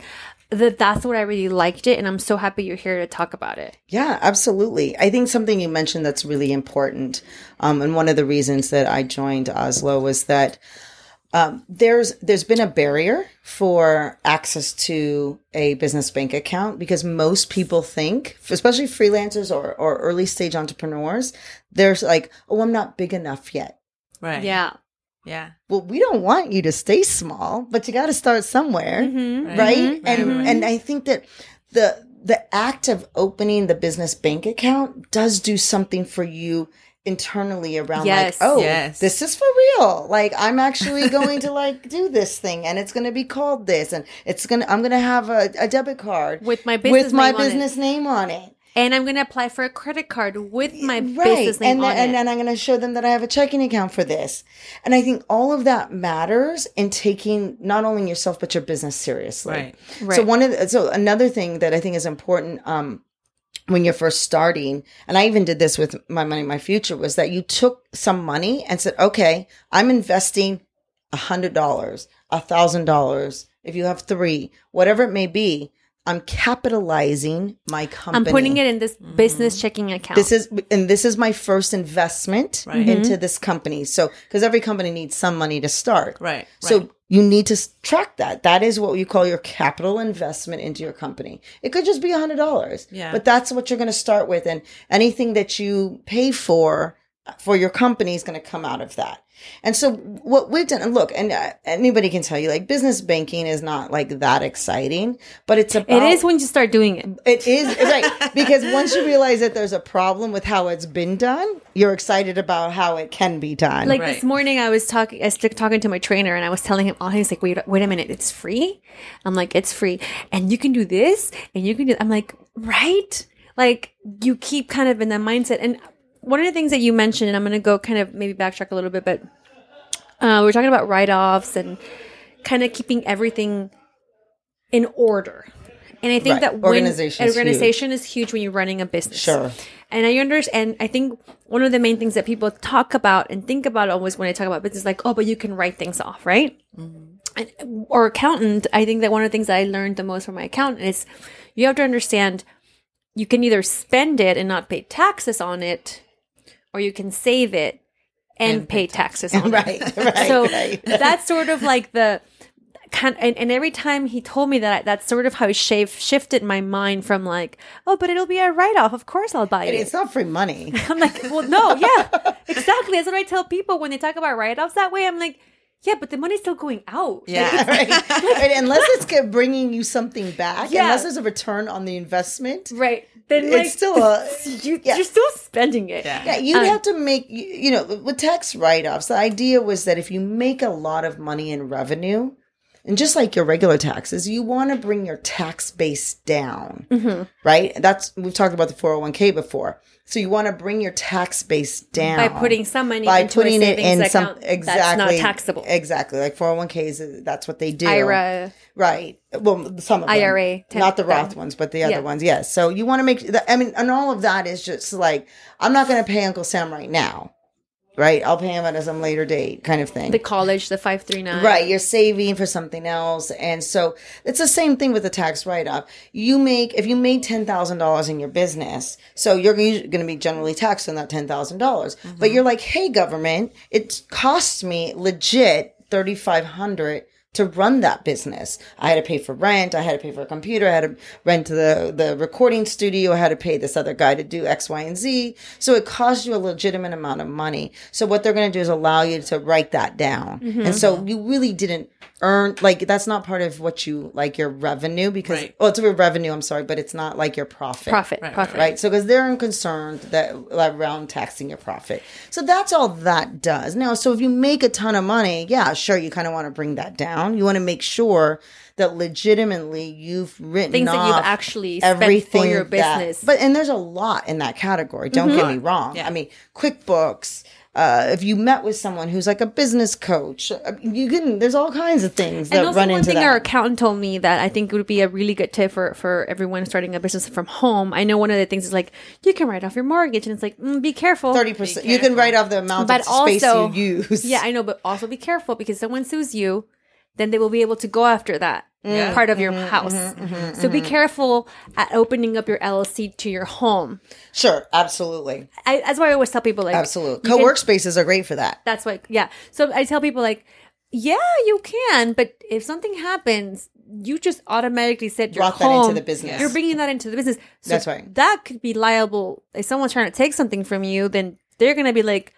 that that's what I really liked it. And I'm so happy you're here to talk about it. Yeah, absolutely. I think something you mentioned that's really important, um, and one of the reasons that I joined Azlo was that um, there's there's been a barrier for access to a business bank account because most people think, especially freelancers or, or early stage entrepreneurs, there's like, oh, I'm not big enough yet. Right. Yeah. Yeah. Well, we don't want you to stay small, but you got to start somewhere Mm-hmm. right Mhm. and Right, right. and i think that the the act of opening the business bank account does do something for you internally around Yes. like oh Yes. this is for real like i'm actually going to like do this thing and it's going to be called this and it's going to i'm going to have a, a debit card With my business with my name on it. business name on it And I'm going to apply for a credit card with my right business name on it. and then, on and it. then i'm going to show them that i have a checking account for this and i think all of that matters in taking not only yourself but your business seriously Right. Right. so one of the, so another thing that I think is important um when you're first starting, and I even did this with my money, my future was that you took some money and said, okay, I'm investing a hundred dollars, a thousand dollars, if you have three, whatever it may be, I'm capitalizing my company. I'm putting it in this mm-hmm. business checking account. This is and this is my first investment Right. Mm-hmm. into this company. So because every company needs some money to start. Right. So right. you need to track that. That is what you call your capital investment into your company. It could just be a hundred dollars. Yeah. But that's what you're going to start with, and anything that you pay for for your company is going to come out of that. And so what we've done, and look, and uh, anybody can tell you, like business banking is not like that exciting, but it's about it is when you start doing it. it is right because once you realize that there's a problem with how it's been done, you're excited about how it can be done. Like Right. this morning, I was talking, I was talking to my trainer, and I was telling him, "Oh, he's like, wait, wait a minute, it's free." I'm like, "It's free, and you can do this, and you can do." I'm like, right? Like you keep kind of in that mindset. And one of the things that you mentioned, and I'm going to go kind of maybe backtrack a little bit, but uh, we we're talking about write offs and kind of keeping everything in order. And I think Right. that when Organization is organization is huge when you're running a business. Sure. And I understand. I think one of the main things that people talk about and think about always when I talk about business, like, oh, but you can write things off, right? And, or accountant. I think that one of the things that I learned the most from my accountant is you have to understand you can either spend it and not pay taxes on it, or you can save it and, pay, taxes on it. right, right, So right. that's sort of like the kind and, and every time he told me that that's sort of how he shave, shifted my mind from like oh but it'll be a write-off of course i'll buy it it's not free money. i'm like well no yeah exactly that's what i tell people when they talk about write-offs that way i'm like yeah but the money's still going out Yeah. right? Right, Unless it's bringing you something back, Yeah. unless there's a return on the investment, right then It's like still a- you, yeah. you're still spending it Yeah. Yeah, you'd Um, have to make, you you know, with tax write offs, the idea was that if you make a lot of money in revenue, and just like your regular taxes, you want to bring your tax base down, Mm-hmm. right? That's, we've talked about the 401k before. So you want to bring your tax base down by putting some money by putting a it in some exactly that's not taxable Exactly, like 401ks, that's what they do. ira Right. Well, some of them. IRA, not the Roth ones, but the other yeah. ones. Yes. So you want to make. I mean, and all of that is just like I'm not going to pay Uncle Sam right now, right? I'll pay him at some later date, kind of thing. the college the 539 Right, you're saving for something else, and so it's the same thing with the tax write-off. You make if you made ten thousand dollars in your business, so you're going to be generally taxed on that ten thousand dollars. But mm-hmm. you're like, hey, government, it costs me legit thirty five hundred to run that business. I had to pay for rent. I had to pay for a computer. I had to rent the, the recording studio. I had to pay this other guy to do X, Y, and Z. So it costs you a legitimate amount of money. So what they're going to do is allow you to write that down. Mm-hmm. And so you really didn't earn, like, that's not part of what you, like your revenue because, Right. well, it's a revenue, I'm sorry, but it's not like your profit profit Right, profit right? So because they're concerned that around taxing your profit. So that's all that does. Now, so if you make a ton of money, yeah, sure, you kind of want to bring that down. You want to make sure that legitimately you've written things that you've actually spent everything for your that- business but and there's a lot in that category. Don't get me wrong. Yeah. I mean, QuickBooks. Uh, if you met with someone who's like a business coach, uh, you can. There's all kinds of things that and also run one into thing that. our accountant told me that I think would be a really good tip for for everyone starting a business from home. I know one of the things is like you can write off your mortgage, and it's like mm, be careful. Thirty percent. You can write off the amount But of space you use. Yeah, I know, but also be careful because someone sues you, then they will be able to go after that Yeah. Mm-hmm. part of your Mm-hmm, house. Mm-hmm. Mm-hmm. so be careful at opening up your LLC to your home. Sure, absolutely. I, that's why I always tell people like Absolutely. Co-work spaces are great for that. That's why, yeah. So I tell people like, yeah, you can, but if something happens, you just automatically set your Brought that into the business. You're bringing that into the business. So That's right. That could be liable if someone's trying to take something from you. Then they're gonna be like,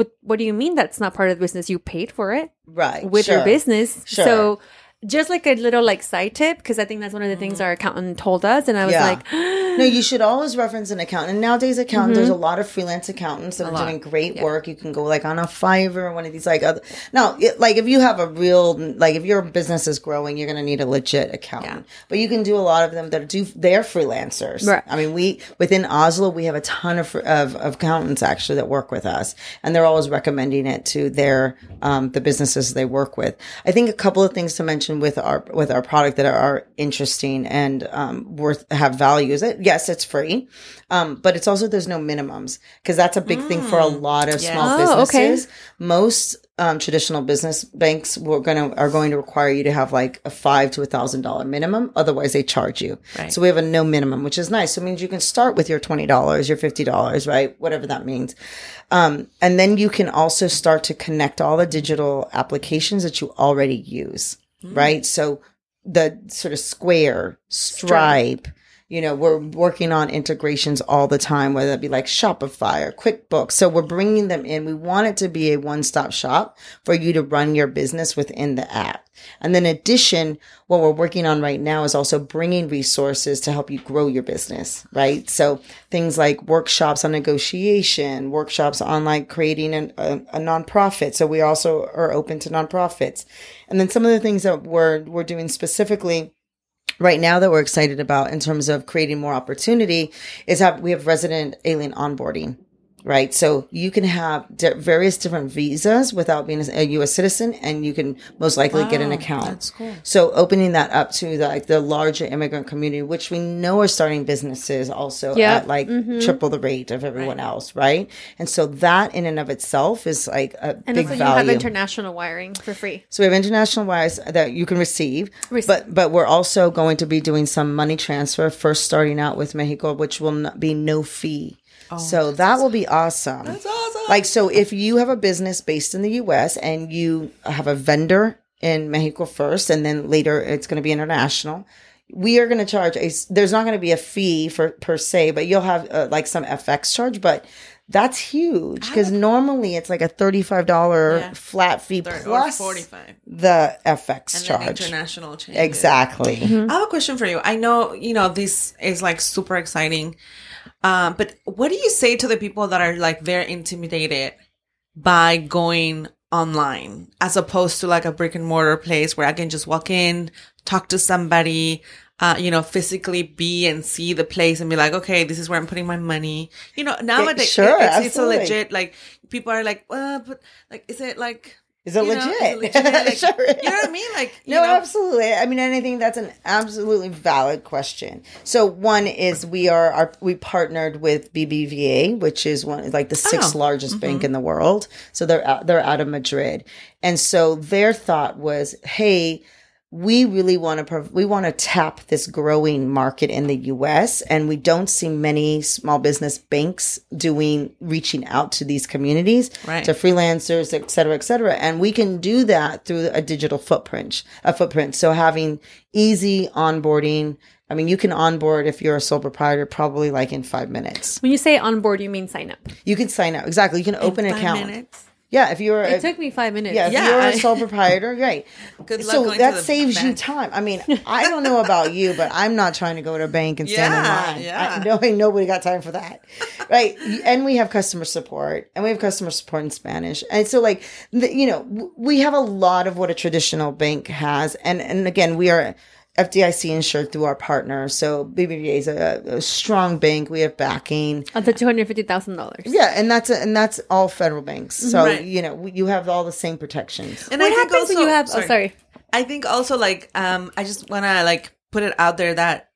"But what do you mean that's not part of the business? You paid for it Right. with your business." Sure. So. Just like a little like side tip, because I think that's one of the things our accountant told us, and I was Yeah. like, No, you should always reference an accountant. And nowadays, accountants, there's a lot of freelance accountants that are lot. doing great work. You can go like on a Fiverr or one of these like other. Now, it, like if you have a real, like if your business is growing, you're going to need a legit accountant. But you can do a lot of them that do, they're freelancers. Right. I mean, we, within Azlo, we have a ton of, of, of accountants actually that work with us and they're always recommending it to their, um, the businesses they work with. I think a couple of things to mention with our with our product that are interesting and um, worth have value is that yes, it's free, um, but it's also there's no minimums because that's a big thing for a lot of Yes. small Oh, okay. businesses. Most um, traditional business banks were gonna are going to require you to have like a five to a thousand dollar minimum, otherwise they charge you. Right. So we have a no minimum, which is nice. So it means you can start with your twenty dollars, your fifty dollars, right? Whatever that means. Um, and then you can also start to connect all the digital applications that you already use, Mm-hmm. right? So the sort of Square, Stripe, you know, we're working on integrations all the time, whether that be like Shopify or QuickBooks. So we're bringing them in. We want it to be a one stop shop for you to run your business within the app. And then in addition, what we're working on right now is also bringing resources to help you grow your business, right? So things like workshops on negotiation, workshops on like creating an, a, a nonprofit. So we also are open to nonprofits. And then some of the things that we're, we're doing specifically right now that we're excited about in terms of creating more opportunity is have we have resident alien onboarding right so you can have di- various different visas without being a U.S. citizen and you can most likely get an account that's cool. so opening that up to the, like the larger immigrant community which we know are starting businesses also Yeah. at like mm-hmm. triple the rate of everyone else right and so that in and of itself is like a And big also, you value have international wiring for free. so we have international wires that you can receive, Receive. but but we're also going to be doing some money transfer first, starting out with Mexico, which will not be no fee. So that will be awesome. That's awesome. Like so, if you have a business based in the U.S. and you have a vendor in Mexico first, and then later it's going to be international. We are going to charge a. There's not going to be a fee for per se, but you'll have uh, like some FX charge, but. That's huge because normally it's like a thirty-five dollar Yeah. flat fee Thirty or plus 45. the FX charge. And then charge. international change. Exactly. I have a question for you. I know, you know, this is like super exciting. Um, but what do you say to the people that are like very intimidated by going online as opposed to like a brick and mortar place where I can just walk in, talk to somebody, uh, you know, physically be and see the place and be like, okay, this is where I'm putting my money. You know, nowadays sure, it- it's, it's a legit, like people are like, well, but like, is it like, Is it you know, legit? is it legit? Like, Sure. You know what I mean? Like, No, know, absolutely. I mean, and I think that's an absolutely valid question. So one is we are, our, we partnered with BBVA, which is one like the sixth Oh, largest mm-hmm. bank in the world. So they're out, they're out of Madrid, and so their thought was, hey. We really want to prov- we want to tap this growing market in the US and we don't see many small business banks doing reaching out to these communities Right. to freelancers, et cetera, et cetera. And we can do that through a digital footprint, a footprint. So having easy onboarding. I mean, you can onboard if you're a sole proprietor, probably like in five minutes. When you say onboard, you mean sign up. You can sign up. Exactly. You can open an five account. minutes. Yeah. If you're, It a, took me five minutes. yeah, if Yeah, you're a sole proprietor, great. Good luck so going that to the saves you time. I mean, I don't know about you, but I'm not trying to go to a bank and stand Yeah, in line. yeah. I, no, ain't nobody got time for that, right? And we have customer support, and we have customer support in Spanish, and so like the, you know, we have a lot of what a traditional bank has, and and again, we are. FDIC insured through our partner. So BBVA is a, a strong bank. We have backing. Up to two hundred fifty thousand dollars. Yeah, and that's and that's all federal banks. So Right. you know you have all the same protections. And What I think happens also, when you have? Oh, sorry. I think also like um I just want to like put it out there that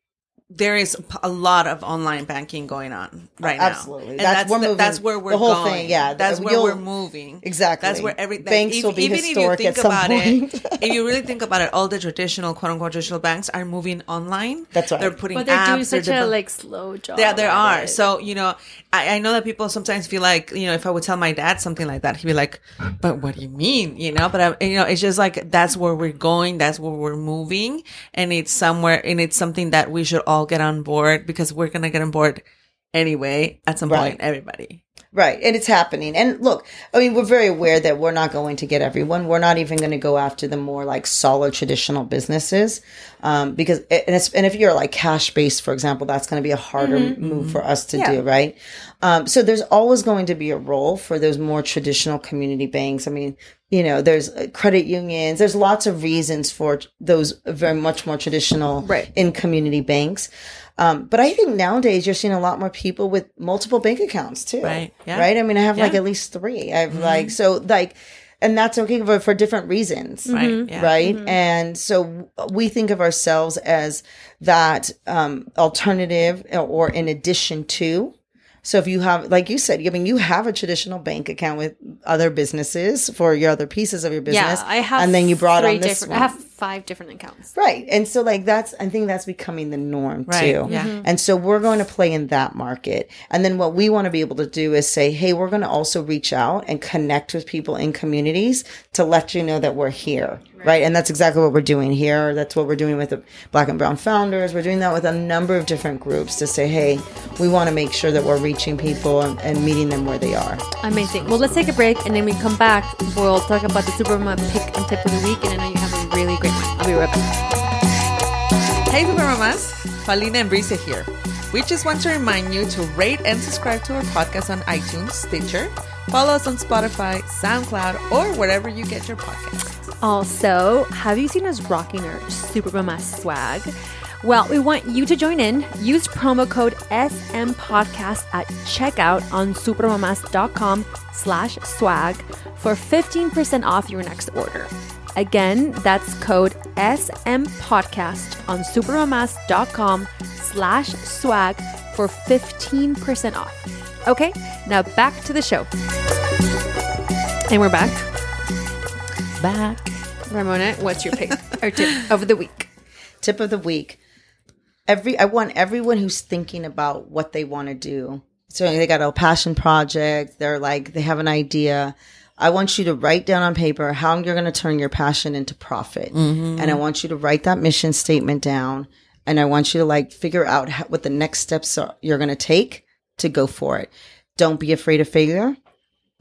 there is p- a lot of online banking going on right now. Absolutely. That's- that's we're the- moving- that's where we're the whole going. thing, yeah. that's where we're moving. Exactly. That's where everything. Banks if, will be even historic if you at think some about point. it, if you really think about it, all the traditional quote unquote traditional banks are moving online. That's right. They're putting But they're apps. doing such they're a like slow job. yeah, there are. it. So, you know, I, I know that people sometimes feel like, you know, if I would tell my dad something like that, he'd be like, but what do you mean? You know, but I, you know, it's just like, that's where we're going. That's where we're moving. And it's somewhere, and it's something that we should all get on board because we're going to get on board anyway at some Right. point, everybody. Right. And it's happening. And look, I mean, we're very aware that we're not going to get everyone. We're not even going to go after the more like solid traditional businesses. Um, because, and, it's, and if you're like cash based, for example, that's going to be a harder move for us to do. Right. Um, so there's always going to be a role for those more traditional community banks. I mean, you know, there's uh, credit unions. There's lots of reasons for those very much more traditional Right. in community banks. Um, but I think nowadays you're seeing a lot more people with multiple bank accounts too. Right, yeah. Right. I mean, I have like at least three. I have like, so like, and that's okay for, for different reasons Right. Yeah. right and so we think of ourselves as that um alternative or in addition to so if you have like you said i mean you have a traditional bank account with other businesses for your other pieces of your business Yeah, I have. and then you brought on this one. I have five different accounts. Right. And so like that's I think that's becoming the norm Right, too. yeah. Mhm. And so we're going to play in that market. And then what we want to be able to do is say, hey, we're going to also reach out and connect with people in communities to let you know that we're here. Right. And that's exactly what we're doing here. That's what we're doing with the black and brown founders. We're doing that with a number of different groups to say, hey, we want to make sure that we're reaching people and, and meeting them where they are. Amazing. Well, let's take a break, and then we come back. We'll talk about the Supermama pick and tip of the week, and I know you have a really great one. I'll be right back. Hey, Super Mamas. Paulina and Bricia here. We just want to remind you to rate and subscribe to our podcast on iTunes, Stitcher, follow us on Spotify, SoundCloud, or wherever you get your podcasts. Also, have you seen us rocking our Supermama swag? Well, we want you to join in. Use promo code SMPodcast at checkout on supermamas.com slash swag for 15% off your next order. Again, that's code SMPodcast on supermamas.com slash swag for 15% off. Okay, now back to the show. And we're back. Back. Ramona, what's your pick or tip of the week? Tip of the week. Every I want everyone who's thinking about what they want to do. So they got a passion project, they're like they have an idea. I want you to write down on paper how you're going to turn your passion into profit. Mm-hmm. And I want you to write that mission statement down and I want you to like figure out how, what the next steps are you're going to take to go for it. Don't be afraid of failure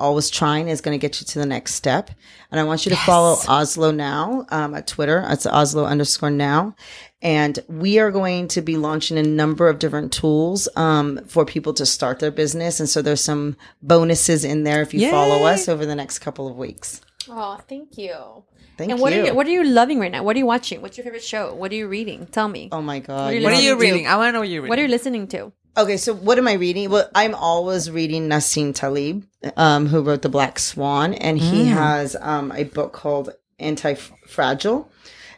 always trying is going to get you to the next step. And I want you to follow Azlo now um, at Twitter. It's Azlo underscore now. And we are going to be launching a number of different tools um, for people to start their business. And so there's some bonuses in there if you follow us over the next couple of weeks. Oh, thank you. Thank and what you. are you what are you loving right now? What are you watching? What's your favorite show? What are you reading? Tell me. oh my God. are you You What are you reading? I want to know what you're reading. What are you listening to? Okay, so what am I reading? Well, I'm always reading Nassim Taleb, um, who wrote The Black Swan, and he has um, a book called Anti Fragile.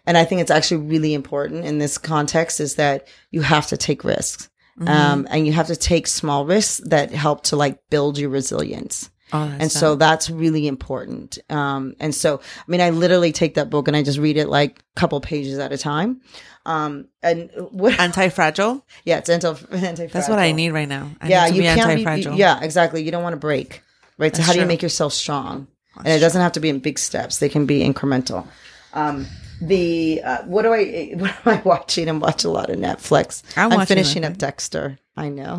And I think it's actually really important in this context is that you have to take risks. Um, and you have to take small risks that help to like build your resilience. Oh, And so that's really important. Um, and so, I mean, I literally take that book and I just read it like a couple pages at a time. Um, and what, anti-fragile. yeah, it's anti fragile. That's what I need right now. I yeah, need to you be can't anti-fragile. be. Yeah, exactly. You don't want to break, right? so That's how do you make yourself strong? and it doesn't have to be in big steps; they can be incremental. Um, the uh, what do I what am I watching? I watch a lot of Netflix. I'm I'm, finishing up Dexter. I know.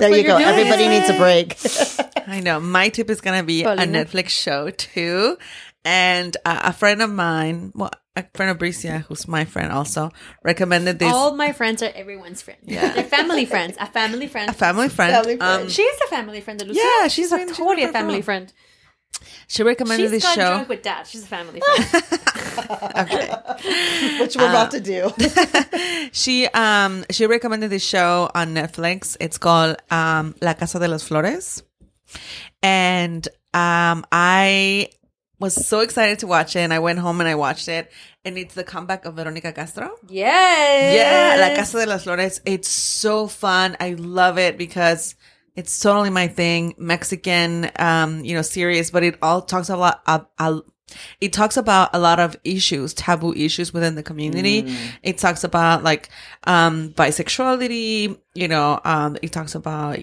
There you go. doing. Everybody needs a break. I know. My tip is gonna be a Netflix show too, and uh, a friend of mine, well, a friend of Bricia, who's my friend also, recommended this. All my friends are everyone's friend. Yeah. They're family friends. A family friend. a family friend. Family friend. Um, She is a family friend, Lucia. Yeah, she's, she's a been- she's totally a family for- friend. She recommended She's this got show. drunk with dad. She's a family friend. okay. Which we're about to do. she um she recommended this show on Netflix. It's called um La Casa de las Flores. And um I was so excited to watch it and I went home and I watched it and it's the comeback of Veronica Castro. yes. Yeah, La Casa de las Flores. It's so fun. I love it because it's totally my thing. Mexican, um, you know, series, but it all talks a lot. Uh, uh, it talks about a lot of issues, taboo issues within the community. It talks about like um bisexuality. You know, um, it talks about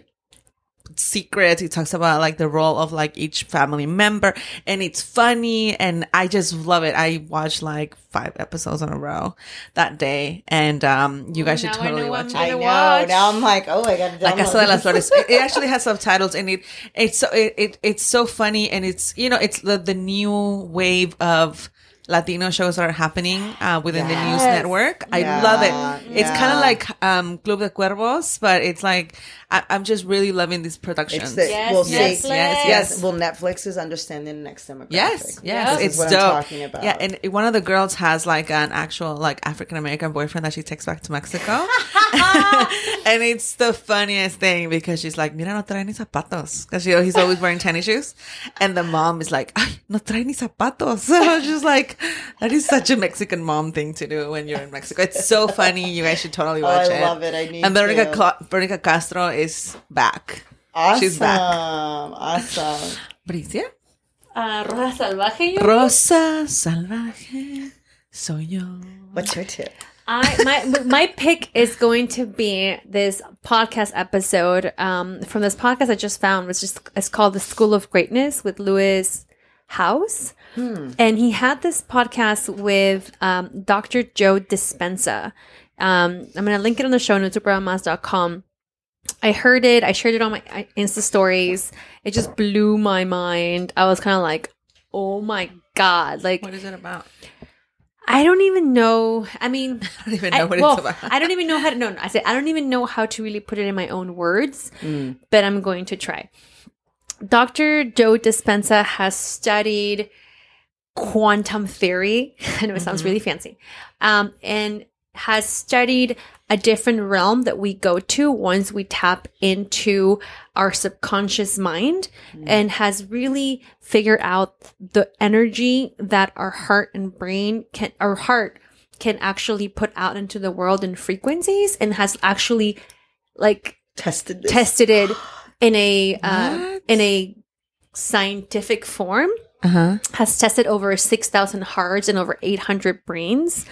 secrets. It talks about like the role of like each family member and it's funny and I just love it. I watched like five episodes in a row that day and um you guys should now I totally know watch it. I gonna know. watch. Now I'm like, oh, I got to La Casa de las download. Flores. It, it actually has subtitles and it it's so it, it it's so funny and it's you know it's the the new wave of Latino shows that are happening uh, within the news Yes. network. I Yeah, love it. It's kind of like um, Club de Cuervos, but it's like I- I'm just really loving these It's productions. the, Yes, we'll yes, see. yes, yes. yes. Well, Netflix is understanding the next demographic. Yes, yes, This it's is what dope. I'm talking about. Yeah, and one of the girls has like an actual like African American boyfriend that she takes back to Mexico, and it's the funniest thing because she's like, "Mira, no trae ni zapatos," because you know he's always wearing tennis shoes, and the mom is like, "Ay, no trae ni zapatos." So I was just like, that is such a Mexican mom thing to do when you're in Mexico. It's so funny. You guys should totally Oh, I watch it. I love it. I need And Veronica to. Cla- Veronica Castro is back. awesome. she's back. Awesome. Bricia. Uh, Rosa Salvaje, you Rosa salvaje soy yo. What's your tip? I my my pick is going to be this podcast episode um, from this podcast I just found was just it's called the School of Greatness with Lewis Howes, and he had this podcast with um, Dr. Joe Dispenza. Um, I'm gonna link it on the show notes supermamas.com. I heard it. I shared it on my Insta stories. It just blew my mind. I was kind of like, "Oh my god!" Like What is it about? I don't even know. I mean, I don't even know I, what well, it's about. I don't even know how to. No, no, I said I don't even know how to really put it in my own words, Mm. but I'm going to try. Dr. Joe Dispenza has studied quantum theory. I know it sounds really fancy, um, and has studied a different realm that we go to once we tap into our subconscious mind and has really figured out the energy that our heart and brain can our heart can actually put out into the world in frequencies and has actually like Tested this. tested it in a uh, in a scientific form Uh huh. has tested over 6,000 hearts and over 800 brains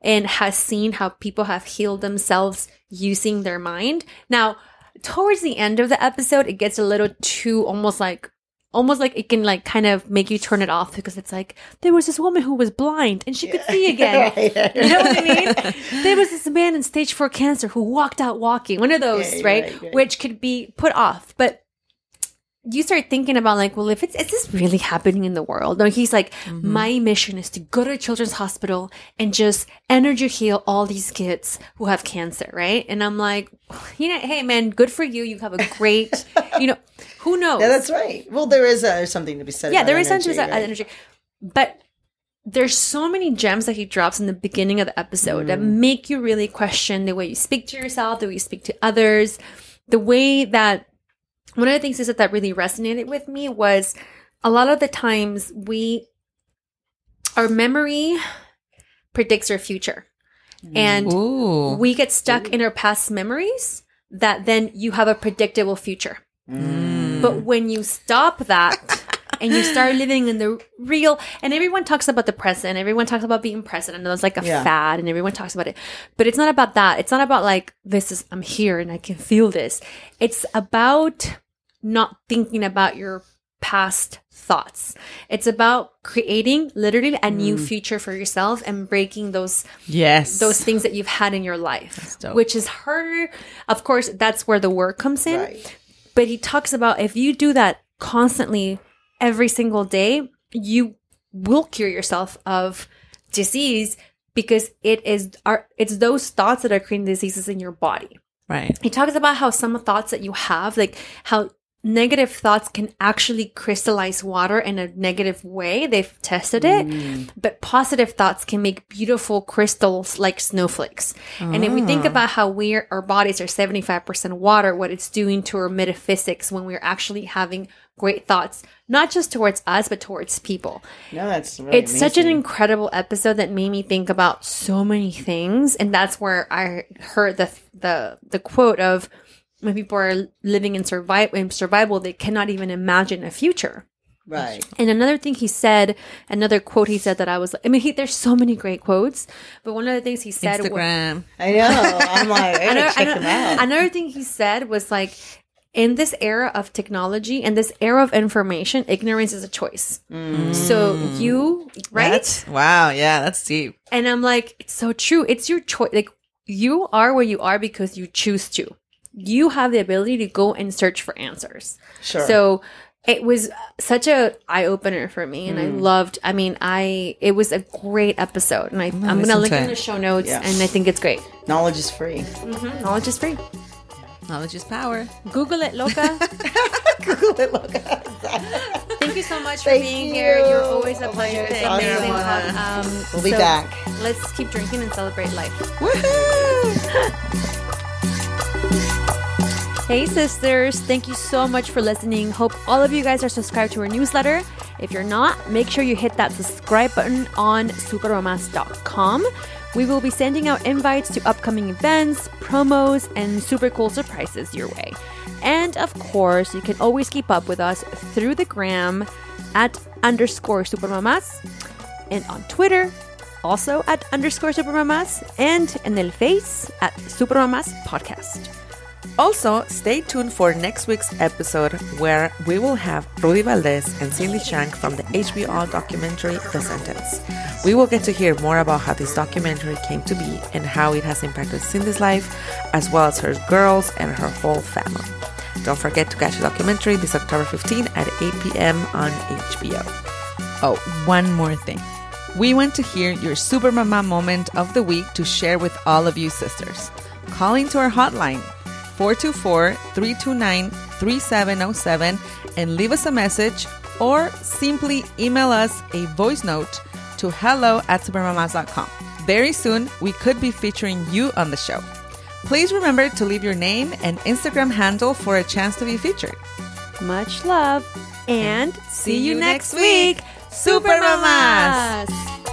and has seen how people have healed themselves using their mind. Now, towards the end of the episode, it gets a little too almost like almost like it can like kind of make you turn it off because it's like there was this woman who was blind and she could see again. You know what I mean? There was this man in stage four cancer who walked out walking. One of those, Yeah, right? right, right. Which could be put off. But you start thinking about like, well, if it's is this really happening in the world? No, he's like, my mission is to go to a children's hospital and just energy heal all these kids who have cancer, right? And I'm like, you know, hey man, good for you. You have a great, you know, who knows? Yeah, that's right. Well, there is uh, something to be said. yeah, there is energy, sometimes that right? energy, but there's so many gems that he drops in the beginning of the episode that Mm. make you really question the way you speak to yourself, the way you speak to others, the way that one of the things is that that really resonated with me was a lot of the times we our memory predicts our future and Ooh. we get stuck in our past memories that then you have a predictable future Mm. but when you stop that and you start living in the real, and everyone talks about the present, everyone talks about being present, and it's like a Yeah. fad, and everyone talks about it. But it's not about that. It's not about like, this is, I'm here and I can feel this. It's about not thinking about your past thoughts. It's about creating literally a new mm. future for yourself and breaking those yes. those things that you've had in your life, which is harder. Of course, that's where the work comes in. Right. But he talks about if you do that constantly every single day, you will cure yourself of disease because it is our it's those thoughts that are creating diseases in your body. right. He talks about how some thoughts that you have, like how negative thoughts can actually crystallize water in a negative way. They've tested it, mm. but positive thoughts can make beautiful crystals like snowflakes. And if we think ah. about how we are, our bodies are 75% water, what it's doing to our metaphysics when we're actually having great thoughts, not just towards us, but towards people. No, that's really it's such an incredible episode that made me think about so many things. And that's where i heard the the the quote of when people are living in survival in survival they cannot even imagine a future right. and another thing he said another quote he said that i was like i mean he, there's so many great quotes but one of the things he said was, Instagram. I know. I'm like, I gotta another, check them out. another thing he said was like in this era of technology and this era of information ignorance is a choice mm. so you right That's- wow. Yeah, that's deep. And I'm like, it's so true. It's your choice. Like, you are where you are because you choose to. You have the ability to go and search for answers. Sure. So, it was such a eye opener for me, and I Mm. loved. I mean, I it was a great episode, and I, I'm listen gonna link to in the show notes, Yeah. and I think it's great. Knowledge is free. Knowledge is free. Knowledge is power. Google it, Loca. Google it, look. Thank you so much for Thank being here. you. You're always a Oh pleasure. God, awesome. amazing. Um, We'll be so back. Let's keep drinking and celebrate life. Woohoo! Hey, sisters. Thank you so much for listening. Hope all of you guys are subscribed to our newsletter. If you're not, make sure you hit that subscribe button on supermamas.com. We will be sending out invites to upcoming events, promos, and super cool surprises your way. And of course, you can always keep up with us through the gram at underscore supermamas and on Twitter, also at underscore supermamas, and in the face at supermamas podcast. Also, stay tuned for next week's episode where we will have Rudy Valdez and Cindy Shank from the HBO documentary The Sentence. We will get to hear more about how this documentary came to be and how it has impacted Cindy's life, as well as her girls and her whole family. Don't forget to catch the documentary this October 15 at 8 p.m. on HBO. Oh, one more thing. We want to hear your Super Mama moment of the week to share with all of you sisters. Call into our hotline 424 329 3707 and leave us a message or simply email us a voice note to hello at supermamas.com. Very soon, we could be featuring you on the show. Please remember to leave your name and Instagram handle for a chance to be featured. Much love and See you next week, Super Mamas!